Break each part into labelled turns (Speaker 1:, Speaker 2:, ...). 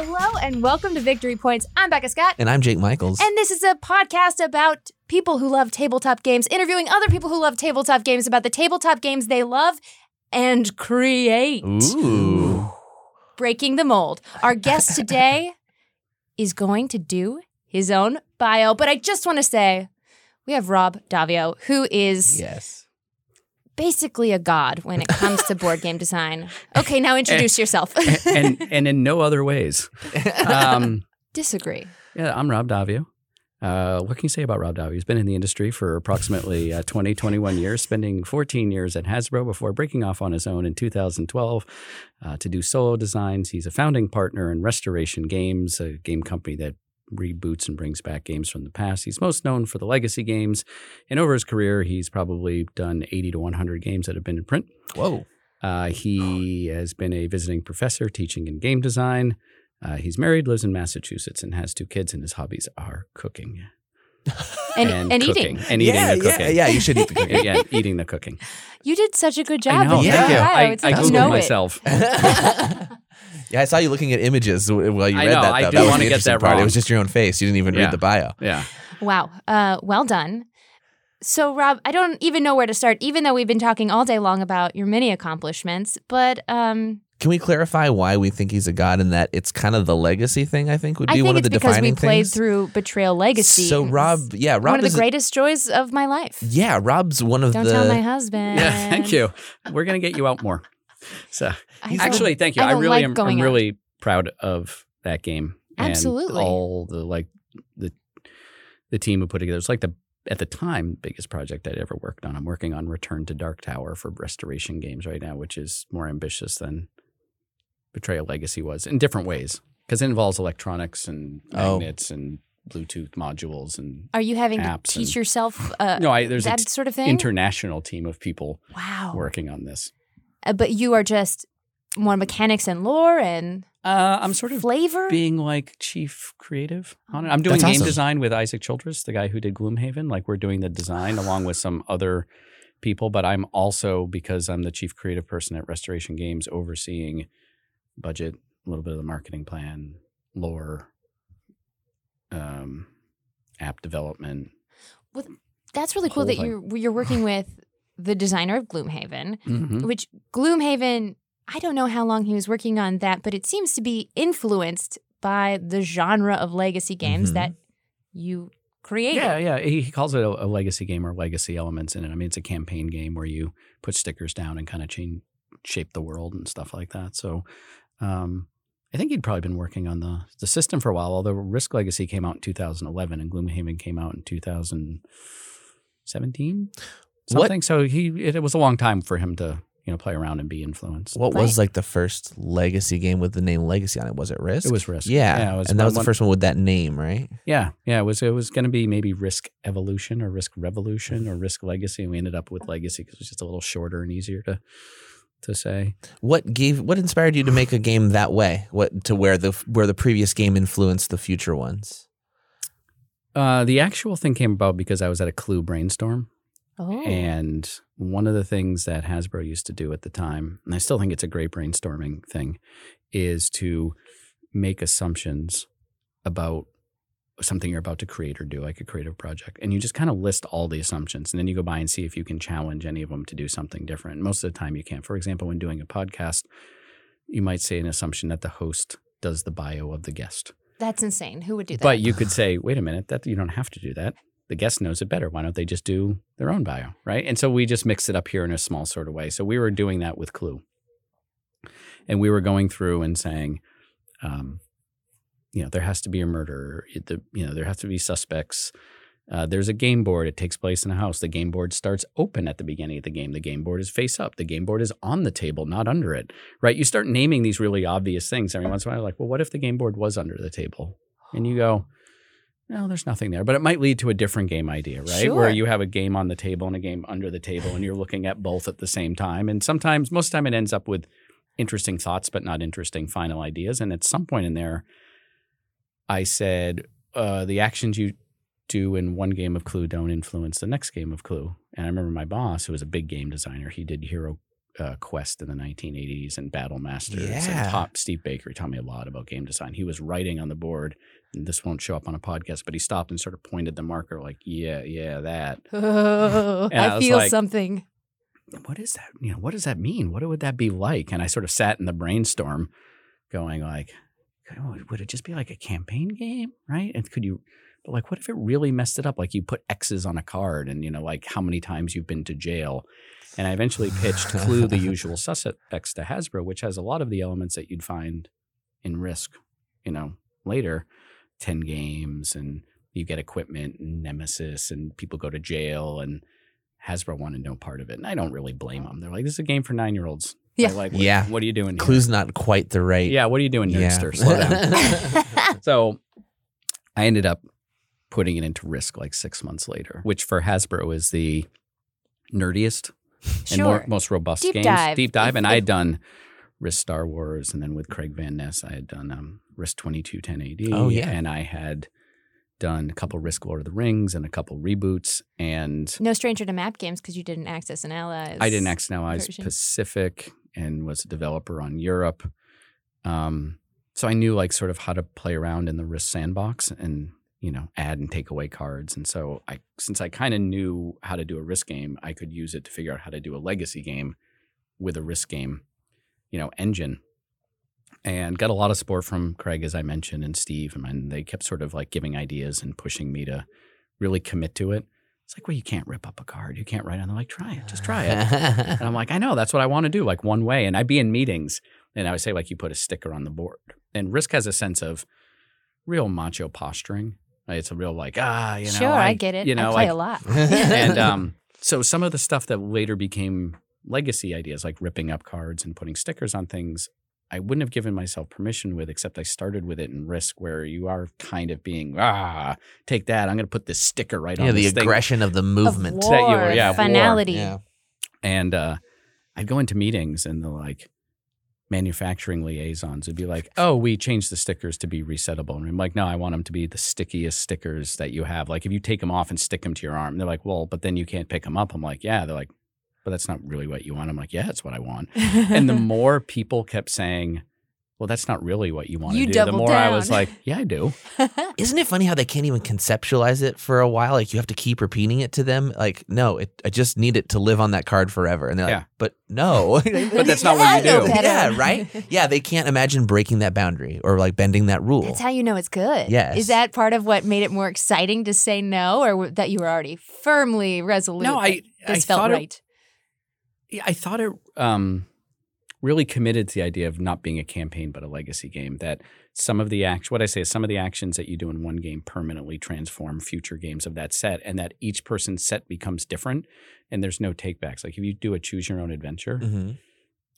Speaker 1: Hello and welcome to Victory Points. I'm Becca Scott.
Speaker 2: And I'm Jake Michaels.
Speaker 1: And this is a podcast about people who love tabletop games, interviewing other people who love tabletop games about the tabletop games they love and create.
Speaker 2: Ooh.
Speaker 1: Breaking the mold. Our guest today is going to do his own bio, but I just want to say we have Rob Daviau, who is
Speaker 2: Yes.
Speaker 1: Basically a god when it comes to board game design. Okay, now introduce yourself.
Speaker 3: and and in no other ways. Um,
Speaker 1: Disagree.
Speaker 3: yeah, I'm Rob Daviau. Uh, what can you say about Rob Daviau? He's been in the industry for approximately uh, 20, 21 years, spending 14 years at Hasbro before breaking off on his own in 2012 uh, to do solo designs. He's a founding partner in Restoration Games, a game company that reboots and brings back games from the past. He's most known for the legacy games. And over his career, he's probably done 80 to 100 games that have been in print.
Speaker 2: Whoa.
Speaker 3: Uh, he has been a visiting professor teaching in game design. Uh, he's married, lives in Massachusetts, and has two kids, and his hobbies are cooking
Speaker 1: And, and,
Speaker 3: cooking.
Speaker 1: eating.
Speaker 3: And eating
Speaker 2: yeah,
Speaker 3: the cooking.
Speaker 2: yeah, yeah. You should eat the cooking.
Speaker 3: yeah, eating the cooking.
Speaker 1: You did such a good job.
Speaker 3: I know.
Speaker 1: in your
Speaker 2: thank you.
Speaker 1: bio.
Speaker 3: I, I
Speaker 1: like you
Speaker 3: Googled
Speaker 1: know
Speaker 3: myself.
Speaker 2: yeah, I saw you looking at images while you
Speaker 3: I
Speaker 2: read
Speaker 3: know,
Speaker 2: that.
Speaker 3: I
Speaker 2: though.
Speaker 3: do
Speaker 2: that was
Speaker 3: wanna get
Speaker 2: interesting
Speaker 3: that
Speaker 2: part. It was just your own face. You didn't even
Speaker 3: Yeah.
Speaker 2: read the bio.
Speaker 3: Yeah.
Speaker 1: Wow. Uh, well done. So, Rob, I don't even know where to start, even though we've been talking all day long about your many accomplishments. But um,
Speaker 2: Can we clarify why we think he's a god and that it's kind of the legacy thing? I think would
Speaker 1: I
Speaker 2: be
Speaker 1: think
Speaker 2: one of
Speaker 1: it's
Speaker 2: the
Speaker 1: because we played
Speaker 2: things.
Speaker 1: through Betrayal Legacy.
Speaker 2: So Rob, yeah, Rob
Speaker 1: one of the
Speaker 2: is a-
Speaker 1: greatest joys of my life.
Speaker 2: yeah, Rob's one of the Don't
Speaker 1: tell my husband.
Speaker 3: Yeah, thank you. We're going to get you out more. So,
Speaker 1: I
Speaker 3: actually, thank you.
Speaker 1: I,
Speaker 3: I really
Speaker 1: like
Speaker 3: am I'm
Speaker 1: out.
Speaker 3: really proud of that game. and
Speaker 1: Absolutely.
Speaker 3: all the like the the team who put it together. It's like the at the time biggest project I'd ever worked on. I'm working on Return to Dark Tower for Restoration Games right now, which is more ambitious than Betrayal Legacy was in different ways because it involves electronics and
Speaker 2: Oh.
Speaker 3: magnets and Bluetooth modules and
Speaker 1: Are you having to
Speaker 3: apps
Speaker 1: teach
Speaker 3: and-
Speaker 1: yourself uh,
Speaker 3: no, I, there's
Speaker 1: that
Speaker 3: an
Speaker 1: sort of thing?
Speaker 3: international team of people
Speaker 1: wow.
Speaker 3: working on this.
Speaker 1: Uh, but you are just more mechanics and lore and
Speaker 3: Uh, I'm sort of
Speaker 1: flavor.
Speaker 3: being like chief creative on it. I'm doing
Speaker 2: That's
Speaker 3: game
Speaker 2: awesome.
Speaker 3: design with Isaac Childres, the guy who did Gloomhaven. Like we're doing the design along with some other people, but I'm also because I'm the chief creative person at Restoration Games, overseeing budget, a little bit of the marketing plan, lore, um, app development.
Speaker 1: Well, that's really cool
Speaker 3: whole
Speaker 1: that you're you're working with the designer of Gloomhaven.
Speaker 3: Mhm.
Speaker 1: which Gloomhaven, I don't know how long he was working on that, but it seems to be influenced by the genre of legacy games
Speaker 2: Mhm.
Speaker 1: that you created.
Speaker 3: Yeah, yeah. He, he calls it a, a legacy game or legacy elements in it. I mean, it's a campaign game where you put stickers down and kind of change, shape the world and stuff like that. So, um, I think he'd probably been working on the the system for a while. Although Risk Legacy came out in 2011 and Gloomhaven came out in 2017,
Speaker 2: What-
Speaker 3: something. So he it, it was a long time for him to you know play around and be influenced.
Speaker 2: What
Speaker 1: Right.
Speaker 2: was like the first legacy game with the name Legacy on it? Was it Risk?
Speaker 3: It was Risk.
Speaker 2: Yeah,
Speaker 3: it was
Speaker 2: and that was the first one with that name, right?
Speaker 3: Yeah, yeah. It was it was going to be maybe Risk Evolution or Risk Revolution or Risk Legacy, and we ended up with Legacy because it was just a little shorter and easier to to say.
Speaker 2: What gave? What inspired you to make a game that way? What to where the where the previous game influenced the future ones?
Speaker 3: Uh, the actual thing came about because I was at a Clue brainstorm,
Speaker 1: Oh.
Speaker 3: and one of the things that Hasbro used to do at the time, and I still think it's a great brainstorming thing, is to make assumptions about something you're about to create or do, like a creative project. And you just kind of list all the assumptions and then you go by and see if you can challenge any of them to do something different. Most of the time you can't. For example, when doing a podcast, you might say an assumption that the host does the bio of the guest.
Speaker 1: That's insane. Who would do that?
Speaker 3: But you could say, wait a minute, that you don't have to do that. The guest knows it better. Why don't they just do their own bio, right? And so we just mixed it up here in a small sort of way. So we were doing that with Clue, and we were going through and saying, um, you know, there has to be a murder. The, you know, there has to be suspects. Uh, there's a game board. It takes place in a house. The game board starts open at the beginning of the game. The game board is face up. The game board is on the table, not under it. Right? You start naming these really obvious things every once in a while. Like, well, what if the game board was under the table? And you go, no, there's nothing there. But it might lead to a different game idea, right?
Speaker 1: Sure.
Speaker 3: Where you have a game on the table and a game under the table, and you're looking at both at the same time. And sometimes, most of the time, it ends up with interesting thoughts, but not interesting final ideas. And at some point in there, I said, uh, the actions you do in one game of Clue don't influence the next game of Clue. And I remember my boss, who was a big game designer, he did Hero uh, Quest in the 1980s and Battle Masters.
Speaker 2: Yeah.
Speaker 3: And top, Steve Baker taught me a lot about game design. He was writing on the board. This won't show up on a podcast, but he stopped and sort of pointed the marker, like, "Yeah, yeah, that."
Speaker 1: Oh,
Speaker 3: I
Speaker 1: I feel
Speaker 3: like-
Speaker 1: something.
Speaker 3: what is that? You know, what does that mean? What would that be like? And I sort of sat in the brainstorm going like, oh, would it just be like a campaign game? Right. And could you, but like, what if it really messed it up? Like you put X's on a card and, you know, like how many times you've been to jail. And I eventually pitched Clue, the usual suspects to Hasbro, which has a lot of the elements that you'd find in Risk, you know, later 10 games and you get equipment and Nemesis and people go to jail and Hasbro wanted no part of it. And I don't really blame them. They're like, this is a game for nine year olds.
Speaker 1: Yeah.
Speaker 3: like, what,
Speaker 2: Yeah.
Speaker 3: What are you doing? here?
Speaker 2: Clue's not quite the right.
Speaker 3: Yeah. What are you doing,
Speaker 2: Yeah.
Speaker 3: Slow down. so I ended up putting it into Risk like six months later, which for Hasbro is the nerdiest and more, most robust
Speaker 1: Deep
Speaker 3: games.
Speaker 1: dive.
Speaker 3: Deep dive. And I had done Risk Star Wars, and then with Craig Van Ness, I had done um, Risk 2210 AD.
Speaker 2: Oh, yeah.
Speaker 3: And I had done a couple Risk Lord of the Rings and a couple reboots. And
Speaker 1: no stranger to map games because you didn't Axis and Allies.
Speaker 3: I didn't X now. I was
Speaker 1: version.
Speaker 3: Pacific and was a developer on Europe. Um, so I knew like sort of how to play around in the Risk sandbox and you know add and take away cards. And so I, since I kind of knew how to do a Risk game, I could use it to figure out how to do a legacy game with a Risk game, you know, engine. And got a lot of support from Craig, as I mentioned, and Steve, and they kept sort of like giving ideas and pushing me to really commit to it. It's like, well, you can't rip up a card. You can't write on. They're like, try it, just try it. And I'm like, I know, that's what I want to do, like one way. And I'd be in meetings and I would say, like, you put a sticker on the board. And Risk has a sense of real macho posturing. It's a real, like, ah, you know.
Speaker 1: sure, I, get it.
Speaker 3: You know,
Speaker 1: I play
Speaker 3: like,
Speaker 1: a lot.
Speaker 3: and um, so some of the stuff that later became legacy ideas, like ripping up cards and putting stickers on things, I wouldn't have given myself permission with, except I started with it in Risk, where you are kind of being, ah, take that. I'm going to put this sticker right
Speaker 2: yeah,
Speaker 3: on
Speaker 2: the
Speaker 3: this thing.
Speaker 2: The aggression of the movement.
Speaker 1: Of
Speaker 3: that you
Speaker 1: war,
Speaker 3: were- yeah, war.
Speaker 1: finality.
Speaker 2: Yeah.
Speaker 3: And uh, I'd go into meetings and the like manufacturing liaisons would be like, oh, we changed the stickers to be resettable. And I'm like, no, I want them to be the stickiest stickers that you have. Like if you take them off and stick them to your arm, they're like, well, but then you can't pick them up. I'm like, yeah. They're like, but that's not really what you want. I'm like, yeah, that's what I want. And the more people kept saying, well, that's not really what you want
Speaker 1: You
Speaker 3: to do, the
Speaker 1: doubled
Speaker 3: more I was like, yeah, I do.
Speaker 2: Isn't it funny how they can't even conceptualize it for a while? Like you have to keep repeating it to them. Like, no, it, I just need it to live on that card forever. And they're
Speaker 3: Yeah.
Speaker 2: like, but no.
Speaker 3: But that's not what you do.
Speaker 2: Yeah, right? Yeah, they can't imagine breaking that boundary or like bending that rule.
Speaker 1: That's how you know it's good.
Speaker 2: Yes.
Speaker 1: Is that part of what made it more exciting to say no, or that you were already firmly resolute?
Speaker 3: No,
Speaker 1: that
Speaker 3: I, I
Speaker 1: this felt
Speaker 3: thought it,
Speaker 1: right.
Speaker 3: Yeah, I thought it um, really committed to the idea of not being a campaign but a legacy game. That some of the act, what I say is some of the actions that you do in one game permanently transform future games of that set, and that each person's set becomes different, and there's no takebacks. Like if you do a choose your own adventure,
Speaker 2: hmm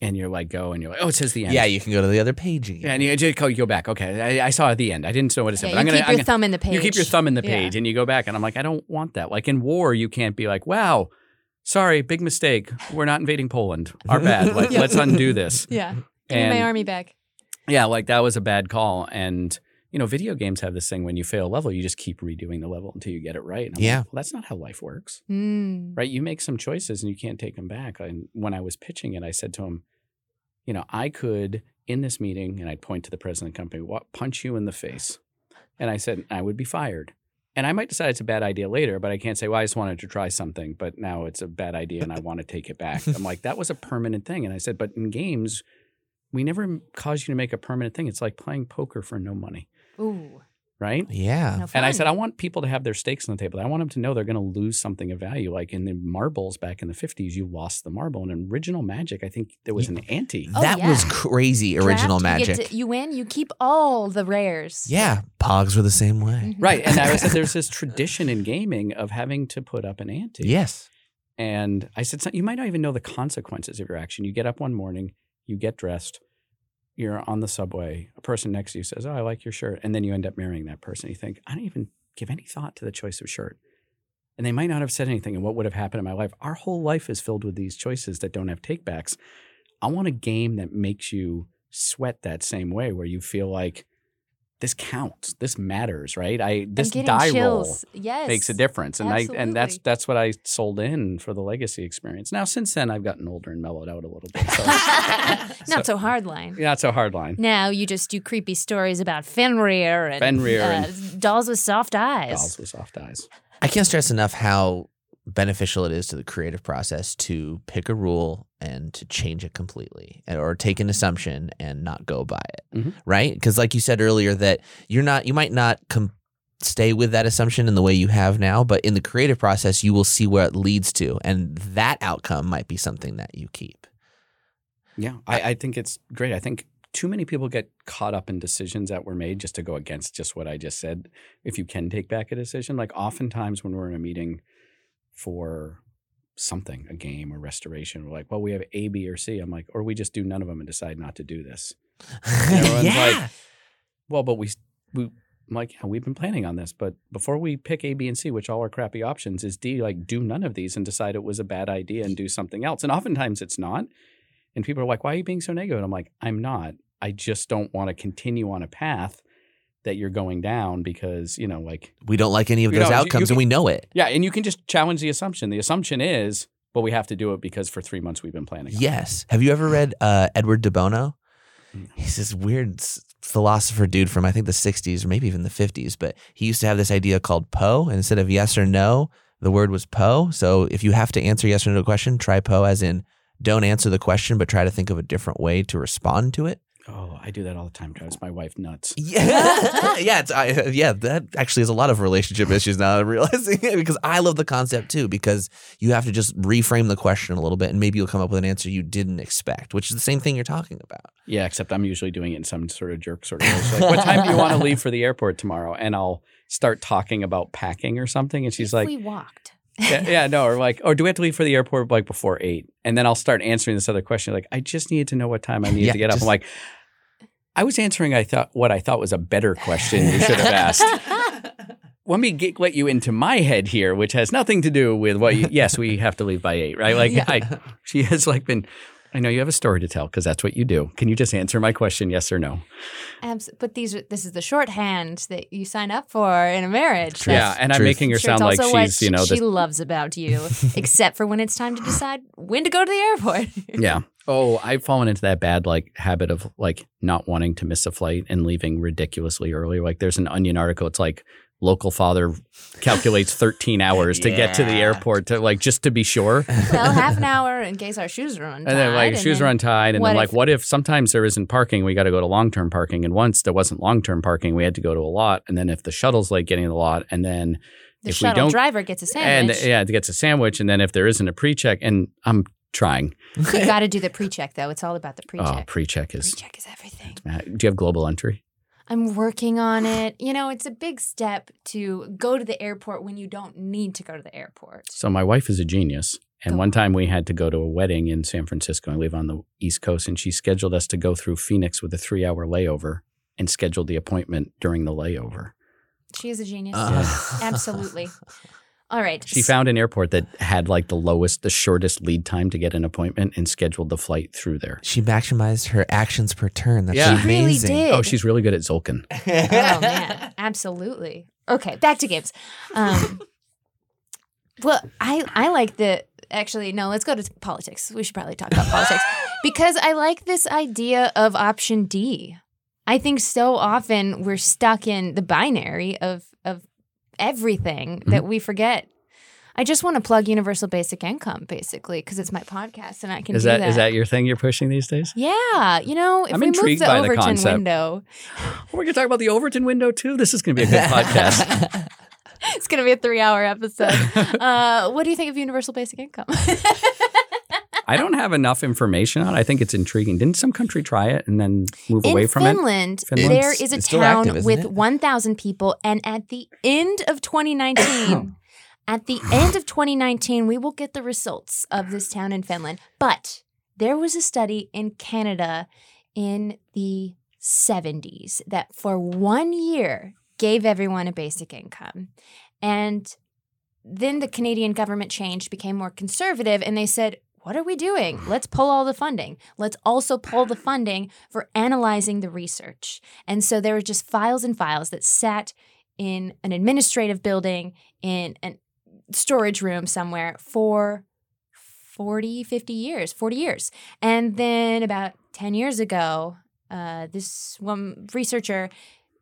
Speaker 3: and you're like go, and you're like, oh, it says the end.
Speaker 2: Yeah, you can go to the other page again.
Speaker 3: Yeah, and you just go, you go back. Okay, I, I saw the end. I didn't know what it said,
Speaker 1: Yeah,
Speaker 3: but
Speaker 1: you
Speaker 3: I'm gonna.
Speaker 1: keep
Speaker 3: I'm
Speaker 1: your
Speaker 3: gonna-
Speaker 1: thumb in the page.
Speaker 3: you keep your thumb in the
Speaker 1: Yeah.
Speaker 3: page and you go back and i'm like i don't want that like in war you can't be like wow sorry big mistake. We're not invading poland. Our bad. Like
Speaker 1: Yeah.
Speaker 3: let's undo this.
Speaker 1: Yeah. Give me my army back.
Speaker 3: yeah like that was a bad call. And you know video games have this thing when you fail a level you just keep redoing the level until you get it right. And I'm
Speaker 2: Yeah.
Speaker 3: like, well that's not how life works.
Speaker 1: Mm.
Speaker 3: right? You make some choices and you can't take them back. And when i was pitching it i said to him you know i could in this meeting and i'd point to the president of the company what punch you in the face. And i said i would be fired and i might decide it's a bad idea later but i can't say well i just wanted to try something but now it's a bad idea and i want to take it back. I'm like that was a permanent thing. And i said but in games we never cause you to make a permanent thing. It's like playing poker for no money.
Speaker 1: Ooh.
Speaker 3: Right
Speaker 2: Yeah.
Speaker 1: No
Speaker 3: and I said, I want people to have their stakes on the table. I want them to know they're going to lose something of value. Like in the marbles back in the 50s, you lost the marble. And in original magic, I think there was an ante.
Speaker 1: Oh,
Speaker 2: that was crazy original
Speaker 1: Draft, you
Speaker 2: magic.
Speaker 1: to- You, win, you keep all the rares.
Speaker 2: yeah, Pogs were the same way.
Speaker 1: Mhm.
Speaker 3: Right. And I said, there's this tradition in gaming of having to put up an ante.
Speaker 2: Yes.
Speaker 3: And I said, you might not even know the consequences of your action. You get up one morning, you get dressed, you're on the subway, a person next to you says, Oh, I like your shirt. And then you end up marrying that person. You think, I don't even give any thought to the choice of shirt. And they might not have said anything and what would have happened in my life. Our whole life is filled with these choices that don't have takebacks. I want a game that makes you sweat that same way, where you feel like, this counts. This matters, right? I this die
Speaker 1: chills.
Speaker 3: roll
Speaker 1: Yes.
Speaker 3: makes a difference, and I and that's that's what I sold in for the legacy experience. Now, since then, I've gotten older and mellowed out a little bit. So
Speaker 1: Not so hard line.
Speaker 3: not so hard line.
Speaker 1: Now you just do creepy stories about Fenrir and,
Speaker 3: Fenrir
Speaker 1: uh,
Speaker 3: and-
Speaker 1: dolls with soft eyes.
Speaker 3: Dolls with soft eyes.
Speaker 2: I can't stress enough how beneficial it is to the creative process to pick a rule and to change it completely or take an assumption and not go by it
Speaker 3: Mhm.
Speaker 2: right because like you said earlier that you're not you might not com- stay with that assumption in the way you have now but in the creative process you will see where it leads to and that outcome might be something that you keep
Speaker 3: Yeah, I, I think it's great. I think too many people get caught up in decisions that were made just to go against just what I just said. If you can take back a decision, like oftentimes when we're in a meeting for something, a game or restoration, we're like, well, we have A, B, or C. I'm like, or we just do none of them and decide not to do this. everyone's
Speaker 2: yeah
Speaker 3: like- Well, but we, we, I'm like, yeah, we've been planning on this, but before we pick A, B, and C, which all are crappy options, is D, like, do none of these and decide it was a bad idea and do something else. And oftentimes it's not. And people are like, why are you being so negative? And I'm like, I'm not. I just don't want to continue on a path that you're going down because, you know, like,
Speaker 2: we don't like any of those
Speaker 3: know, you-
Speaker 2: outcomes
Speaker 3: you
Speaker 2: and we know it
Speaker 3: yeah. And you can just challenge the assumption. The assumption is, but we have to do it because for three months we've been planning. on it."
Speaker 2: Yes. Have you ever read uh, Edward de Bono?
Speaker 3: Mm.
Speaker 2: He's this weird philosopher dude from I think the 60s or maybe even the 50s, but he used to have this idea called Po. And instead of yes or no, the word was Po. So if you have to answer yes or no to a question, try Po as in don't answer the question, but try to think of a different way to respond to it.
Speaker 3: Oh, I do that all the time. Drives my wife nuts.
Speaker 2: Yeah, yeah, it's, I, uh, yeah. That actually is a lot of relationship issues now. I'm realizing it because I love the concept too. Because you have to just reframe the question a little bit, and maybe you'll come up with an answer you didn't expect, which is the same thing you're talking about.
Speaker 3: Yeah, except I'm usually doing it in some sort of jerk sort of way. Like, what time do you want to leave for the airport tomorrow? And I'll start talking about packing or something. And she's
Speaker 1: If
Speaker 3: like,
Speaker 1: we walked.
Speaker 3: yeah, yeah, no, or like, or do we have to leave for the airport like before eight? And then I'll start answering this other question. Like, I just needed to know what time I needed
Speaker 2: Yeah,
Speaker 3: to get up.
Speaker 2: just-
Speaker 3: I'm like, I was answering I thought what I thought was a better question you should have asked. Let me get, let you into my head here, which has nothing to do with what you, yes, we have to leave by eight, right? Like I, she has like been, I know you have a story to tell because that's what you do. Can you just answer my question, yes or no?
Speaker 1: Abs- but these are, this is the shorthand that you sign up for in a marriage.
Speaker 2: Truth.
Speaker 3: Yeah, and I'm making her
Speaker 1: Sure,
Speaker 3: sound like she's, you know,
Speaker 1: she
Speaker 3: the,
Speaker 1: loves about you, except for when it's time to decide when to go to the airport.
Speaker 3: yeah. Oh, I've fallen into that bad like habit of like not wanting to miss a flight and leaving ridiculously early. Like there's an Onion article. It's like local father calculates 13 hours to get to the airport to like just to be sure.
Speaker 1: well, half an hour in case our shoes are untied.
Speaker 3: And then like shoes
Speaker 1: then-
Speaker 3: are untied, and
Speaker 1: what
Speaker 3: then like
Speaker 1: if-
Speaker 3: what if sometimes there isn't parking? We got to go to long term parking, and once there wasn't long term parking, we had to go to a lot, and then if the shuttle's late getting the lot, and then
Speaker 1: The
Speaker 3: if we
Speaker 1: shuttle
Speaker 3: don't-
Speaker 1: driver gets a sandwich and
Speaker 3: yeah, it gets a sandwich, and then if there isn't a pre check, and I'm trying.
Speaker 1: you got to do the pre-check though. It's all about the
Speaker 3: Oh,
Speaker 1: pre-check.
Speaker 3: pre check is.
Speaker 1: pre-check is everything.
Speaker 3: Uh, do you have global entry?
Speaker 1: I'm working on it. You know, it's a big step to go to the airport when you don't need to go to the airport.
Speaker 3: So my wife is a genius. And
Speaker 1: Go
Speaker 3: one time we had to go to a wedding in San Francisco. I live on the East Coast, and she scheduled us to go through Phoenix with a three hour layover and scheduled the appointment during the layover.
Speaker 1: She is a genius.
Speaker 2: Uh.
Speaker 1: Absolutely. All right.
Speaker 3: She found an airport that had like the lowest, the shortest lead time to get an appointment and scheduled the flight through there.
Speaker 2: She maximized her actions per turn. That's
Speaker 3: Yeah.
Speaker 1: She really
Speaker 2: amazing.
Speaker 1: did.
Speaker 3: Oh, she's really good at Tzolk'in.
Speaker 1: Oh man, absolutely. Okay, back to games. Um, well, I I like the actually no. Let's go to politics. We should probably talk about politics because I like this idea of option D. I think so often we're stuck in the binary of of everything that we forget. I just want to plug universal basic income basically because it's my podcast and I can
Speaker 3: Is
Speaker 1: do
Speaker 3: that
Speaker 1: that.
Speaker 3: is that your thing you're pushing these days?
Speaker 1: yeah, you know, if
Speaker 3: I'm
Speaker 1: we move
Speaker 3: intrigued
Speaker 1: the
Speaker 3: by the
Speaker 1: Overton
Speaker 3: concept.
Speaker 1: window,
Speaker 3: We're going to talk about the Overton window too. This is going to be a good podcast.
Speaker 1: it's going to be a three hour episode. uh, what do you think of universal basic income?
Speaker 3: I don't have enough information on it. I think it's intriguing. Didn't some country try it and then move
Speaker 1: In
Speaker 3: away from it?
Speaker 1: Finland,
Speaker 3: Finland?
Speaker 1: there
Speaker 2: It's-
Speaker 1: is a town
Speaker 2: active,
Speaker 1: with
Speaker 2: it?
Speaker 1: 1,000 people. And at the end of 2019, at the end of 2019, we will get the results of this town in Finland. But there was a study in Canada in the 70s that for one year gave everyone a basic income. And then the Canadian government changed, became more conservative, and they said, what are we doing? Let's pull all the funding. Let's also pull the funding for analyzing the research. And so there were just files and files that sat in an administrative building in a storage room somewhere for 40, 50 years, 40 years. And then about 10 years ago, uh, this one researcher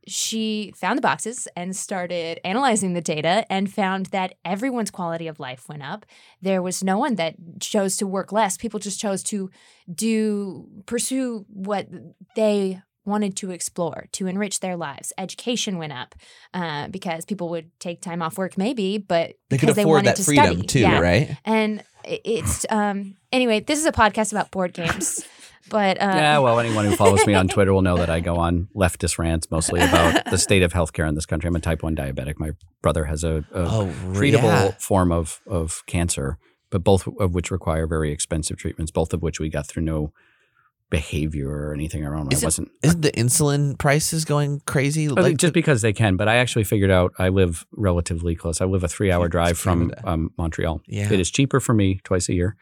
Speaker 1: she found the boxes and started analyzing the data and found that everyone's quality of life went up. There was no one that chose to work less. People just chose to do pursue what they wanted to explore to enrich their lives. Education went up uh, because people would take time off work, maybe, but
Speaker 2: They could
Speaker 1: because they
Speaker 2: afford
Speaker 1: wanted
Speaker 2: that
Speaker 1: to
Speaker 2: freedom
Speaker 1: study.
Speaker 2: too,
Speaker 1: Yeah.
Speaker 2: right?
Speaker 1: And it's um anyway. This is a podcast about board games, but uh,
Speaker 3: yeah, well, anyone who follows me on Twitter will know that I go on leftist rants mostly about the state of healthcare in this country. I'm a type 1 diabetic. My brother has a, a
Speaker 2: Oh,
Speaker 3: treatable
Speaker 2: yeah.
Speaker 3: form of, of cancer, but both of which require very expensive treatments, both of which we got through no behavior or anything our own. I
Speaker 2: Is it-
Speaker 3: wasn't
Speaker 2: Isn't the insulin prices going crazy?
Speaker 3: I think just because they can, but I actually figured out I live relatively close. I live a three hour drive from um, Montreal.
Speaker 2: yeah.
Speaker 3: It is cheaper for me twice a year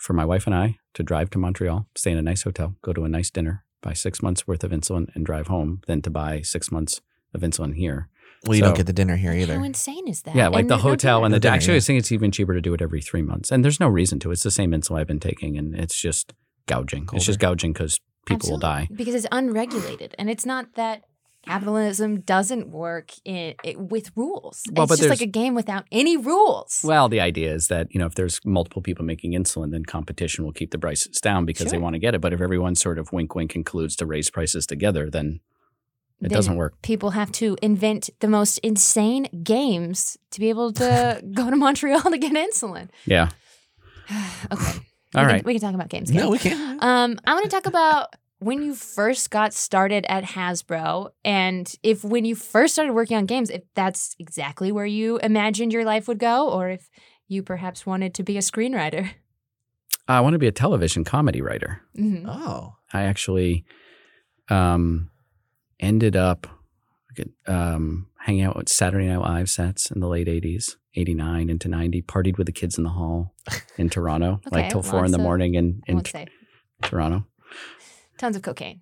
Speaker 3: for my wife and I to drive to Montreal, stay in a nice hotel, go to a nice dinner, buy six months worth of insulin and drive home than to buy six months of insulin here.
Speaker 2: Well, you don't get the dinner here either.
Speaker 1: how insane is that?
Speaker 3: Yeah, like
Speaker 1: And
Speaker 3: the
Speaker 1: there's
Speaker 3: hotel and
Speaker 1: dinner.
Speaker 3: the
Speaker 2: dinner,
Speaker 3: actually,
Speaker 2: yeah.
Speaker 3: I think it's even cheaper to do it every three months. And there's no reason to. It's the same insulin I've been taking, and it's just gouging. It's just gouging because people will die.
Speaker 1: Because it's unregulated, and it's not that capitalism doesn't work in, it, with rules.
Speaker 3: Well,
Speaker 1: it's just like a game without any rules.
Speaker 3: Well, the idea is that you know if there's multiple people making insulin, then competition will keep the prices down because they want to get it. But if everyone sort of wink wink concludes to raise prices together, then it
Speaker 1: Then
Speaker 3: doesn't work.
Speaker 1: People have to invent the most insane games to be able to go to Montreal to get insulin.
Speaker 3: Yeah.
Speaker 1: okay,
Speaker 3: All
Speaker 1: we
Speaker 3: right.
Speaker 1: Can, we can talk about games.
Speaker 2: no, we can't.
Speaker 1: Um, I want to talk about when you first got started at Hasbro, and if when you first started working on games, if that's exactly where you imagined your life would go, or if you perhaps wanted to be a screenwriter.
Speaker 3: I want to be a television comedy writer.
Speaker 1: Mhm.
Speaker 2: oh,
Speaker 3: I actually um, ended up um, hanging out with Saturday Night Live sets in the late 80s, 89 into 90, partied with the kids in the hall in Toronto, like till four in the morning in, in T- Toronto.
Speaker 1: Tons of cocaine.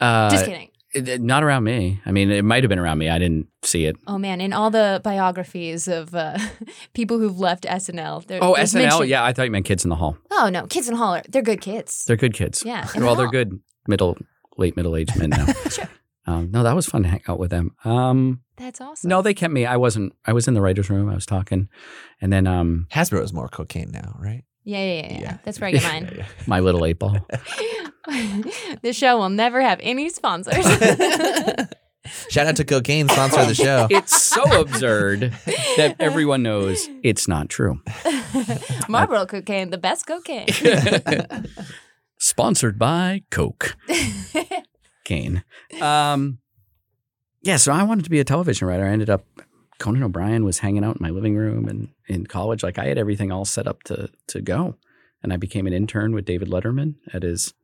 Speaker 3: Uh,
Speaker 1: Just kidding.
Speaker 3: it- it- not around me. I mean, it might have been around me. I didn't see it.
Speaker 1: Oh man, in all the biographies of uh, people who've left SNL. there-
Speaker 3: Oh, SNL?
Speaker 1: mention-
Speaker 3: Yeah, I thought you meant kids in the hall.
Speaker 1: Oh no, kids in the hall are they're good kids.
Speaker 3: They're good kids.
Speaker 1: yeah. in the
Speaker 3: well, they're good middle, late middle aged men now.
Speaker 1: Sure.
Speaker 3: um, no, that was fun to hang out with them. Um,
Speaker 1: That's awesome.
Speaker 3: no, they kept me. I wasn't. I was in the writers' room. I was talking, and then um,
Speaker 2: Hasbro is more cocaine now, right?
Speaker 1: Yeah, yeah, yeah. yeah.
Speaker 2: Yeah.
Speaker 1: That's where I get mine.
Speaker 2: Yeah,
Speaker 3: my little eight ball.
Speaker 1: this show will never have any sponsors.
Speaker 2: Shout out to cocaine sponsor of the show.
Speaker 3: It's so absurd that everyone knows it's not true.
Speaker 1: Marlboro cocaine, the best cocaine.
Speaker 3: Sponsored by Coke. Kane. Um, yeah, so I wanted to be a television writer. I ended up Conan O'Brien was hanging out in my living room and in college. Like I had everything all set up to to go. And I became an intern with David Letterman at his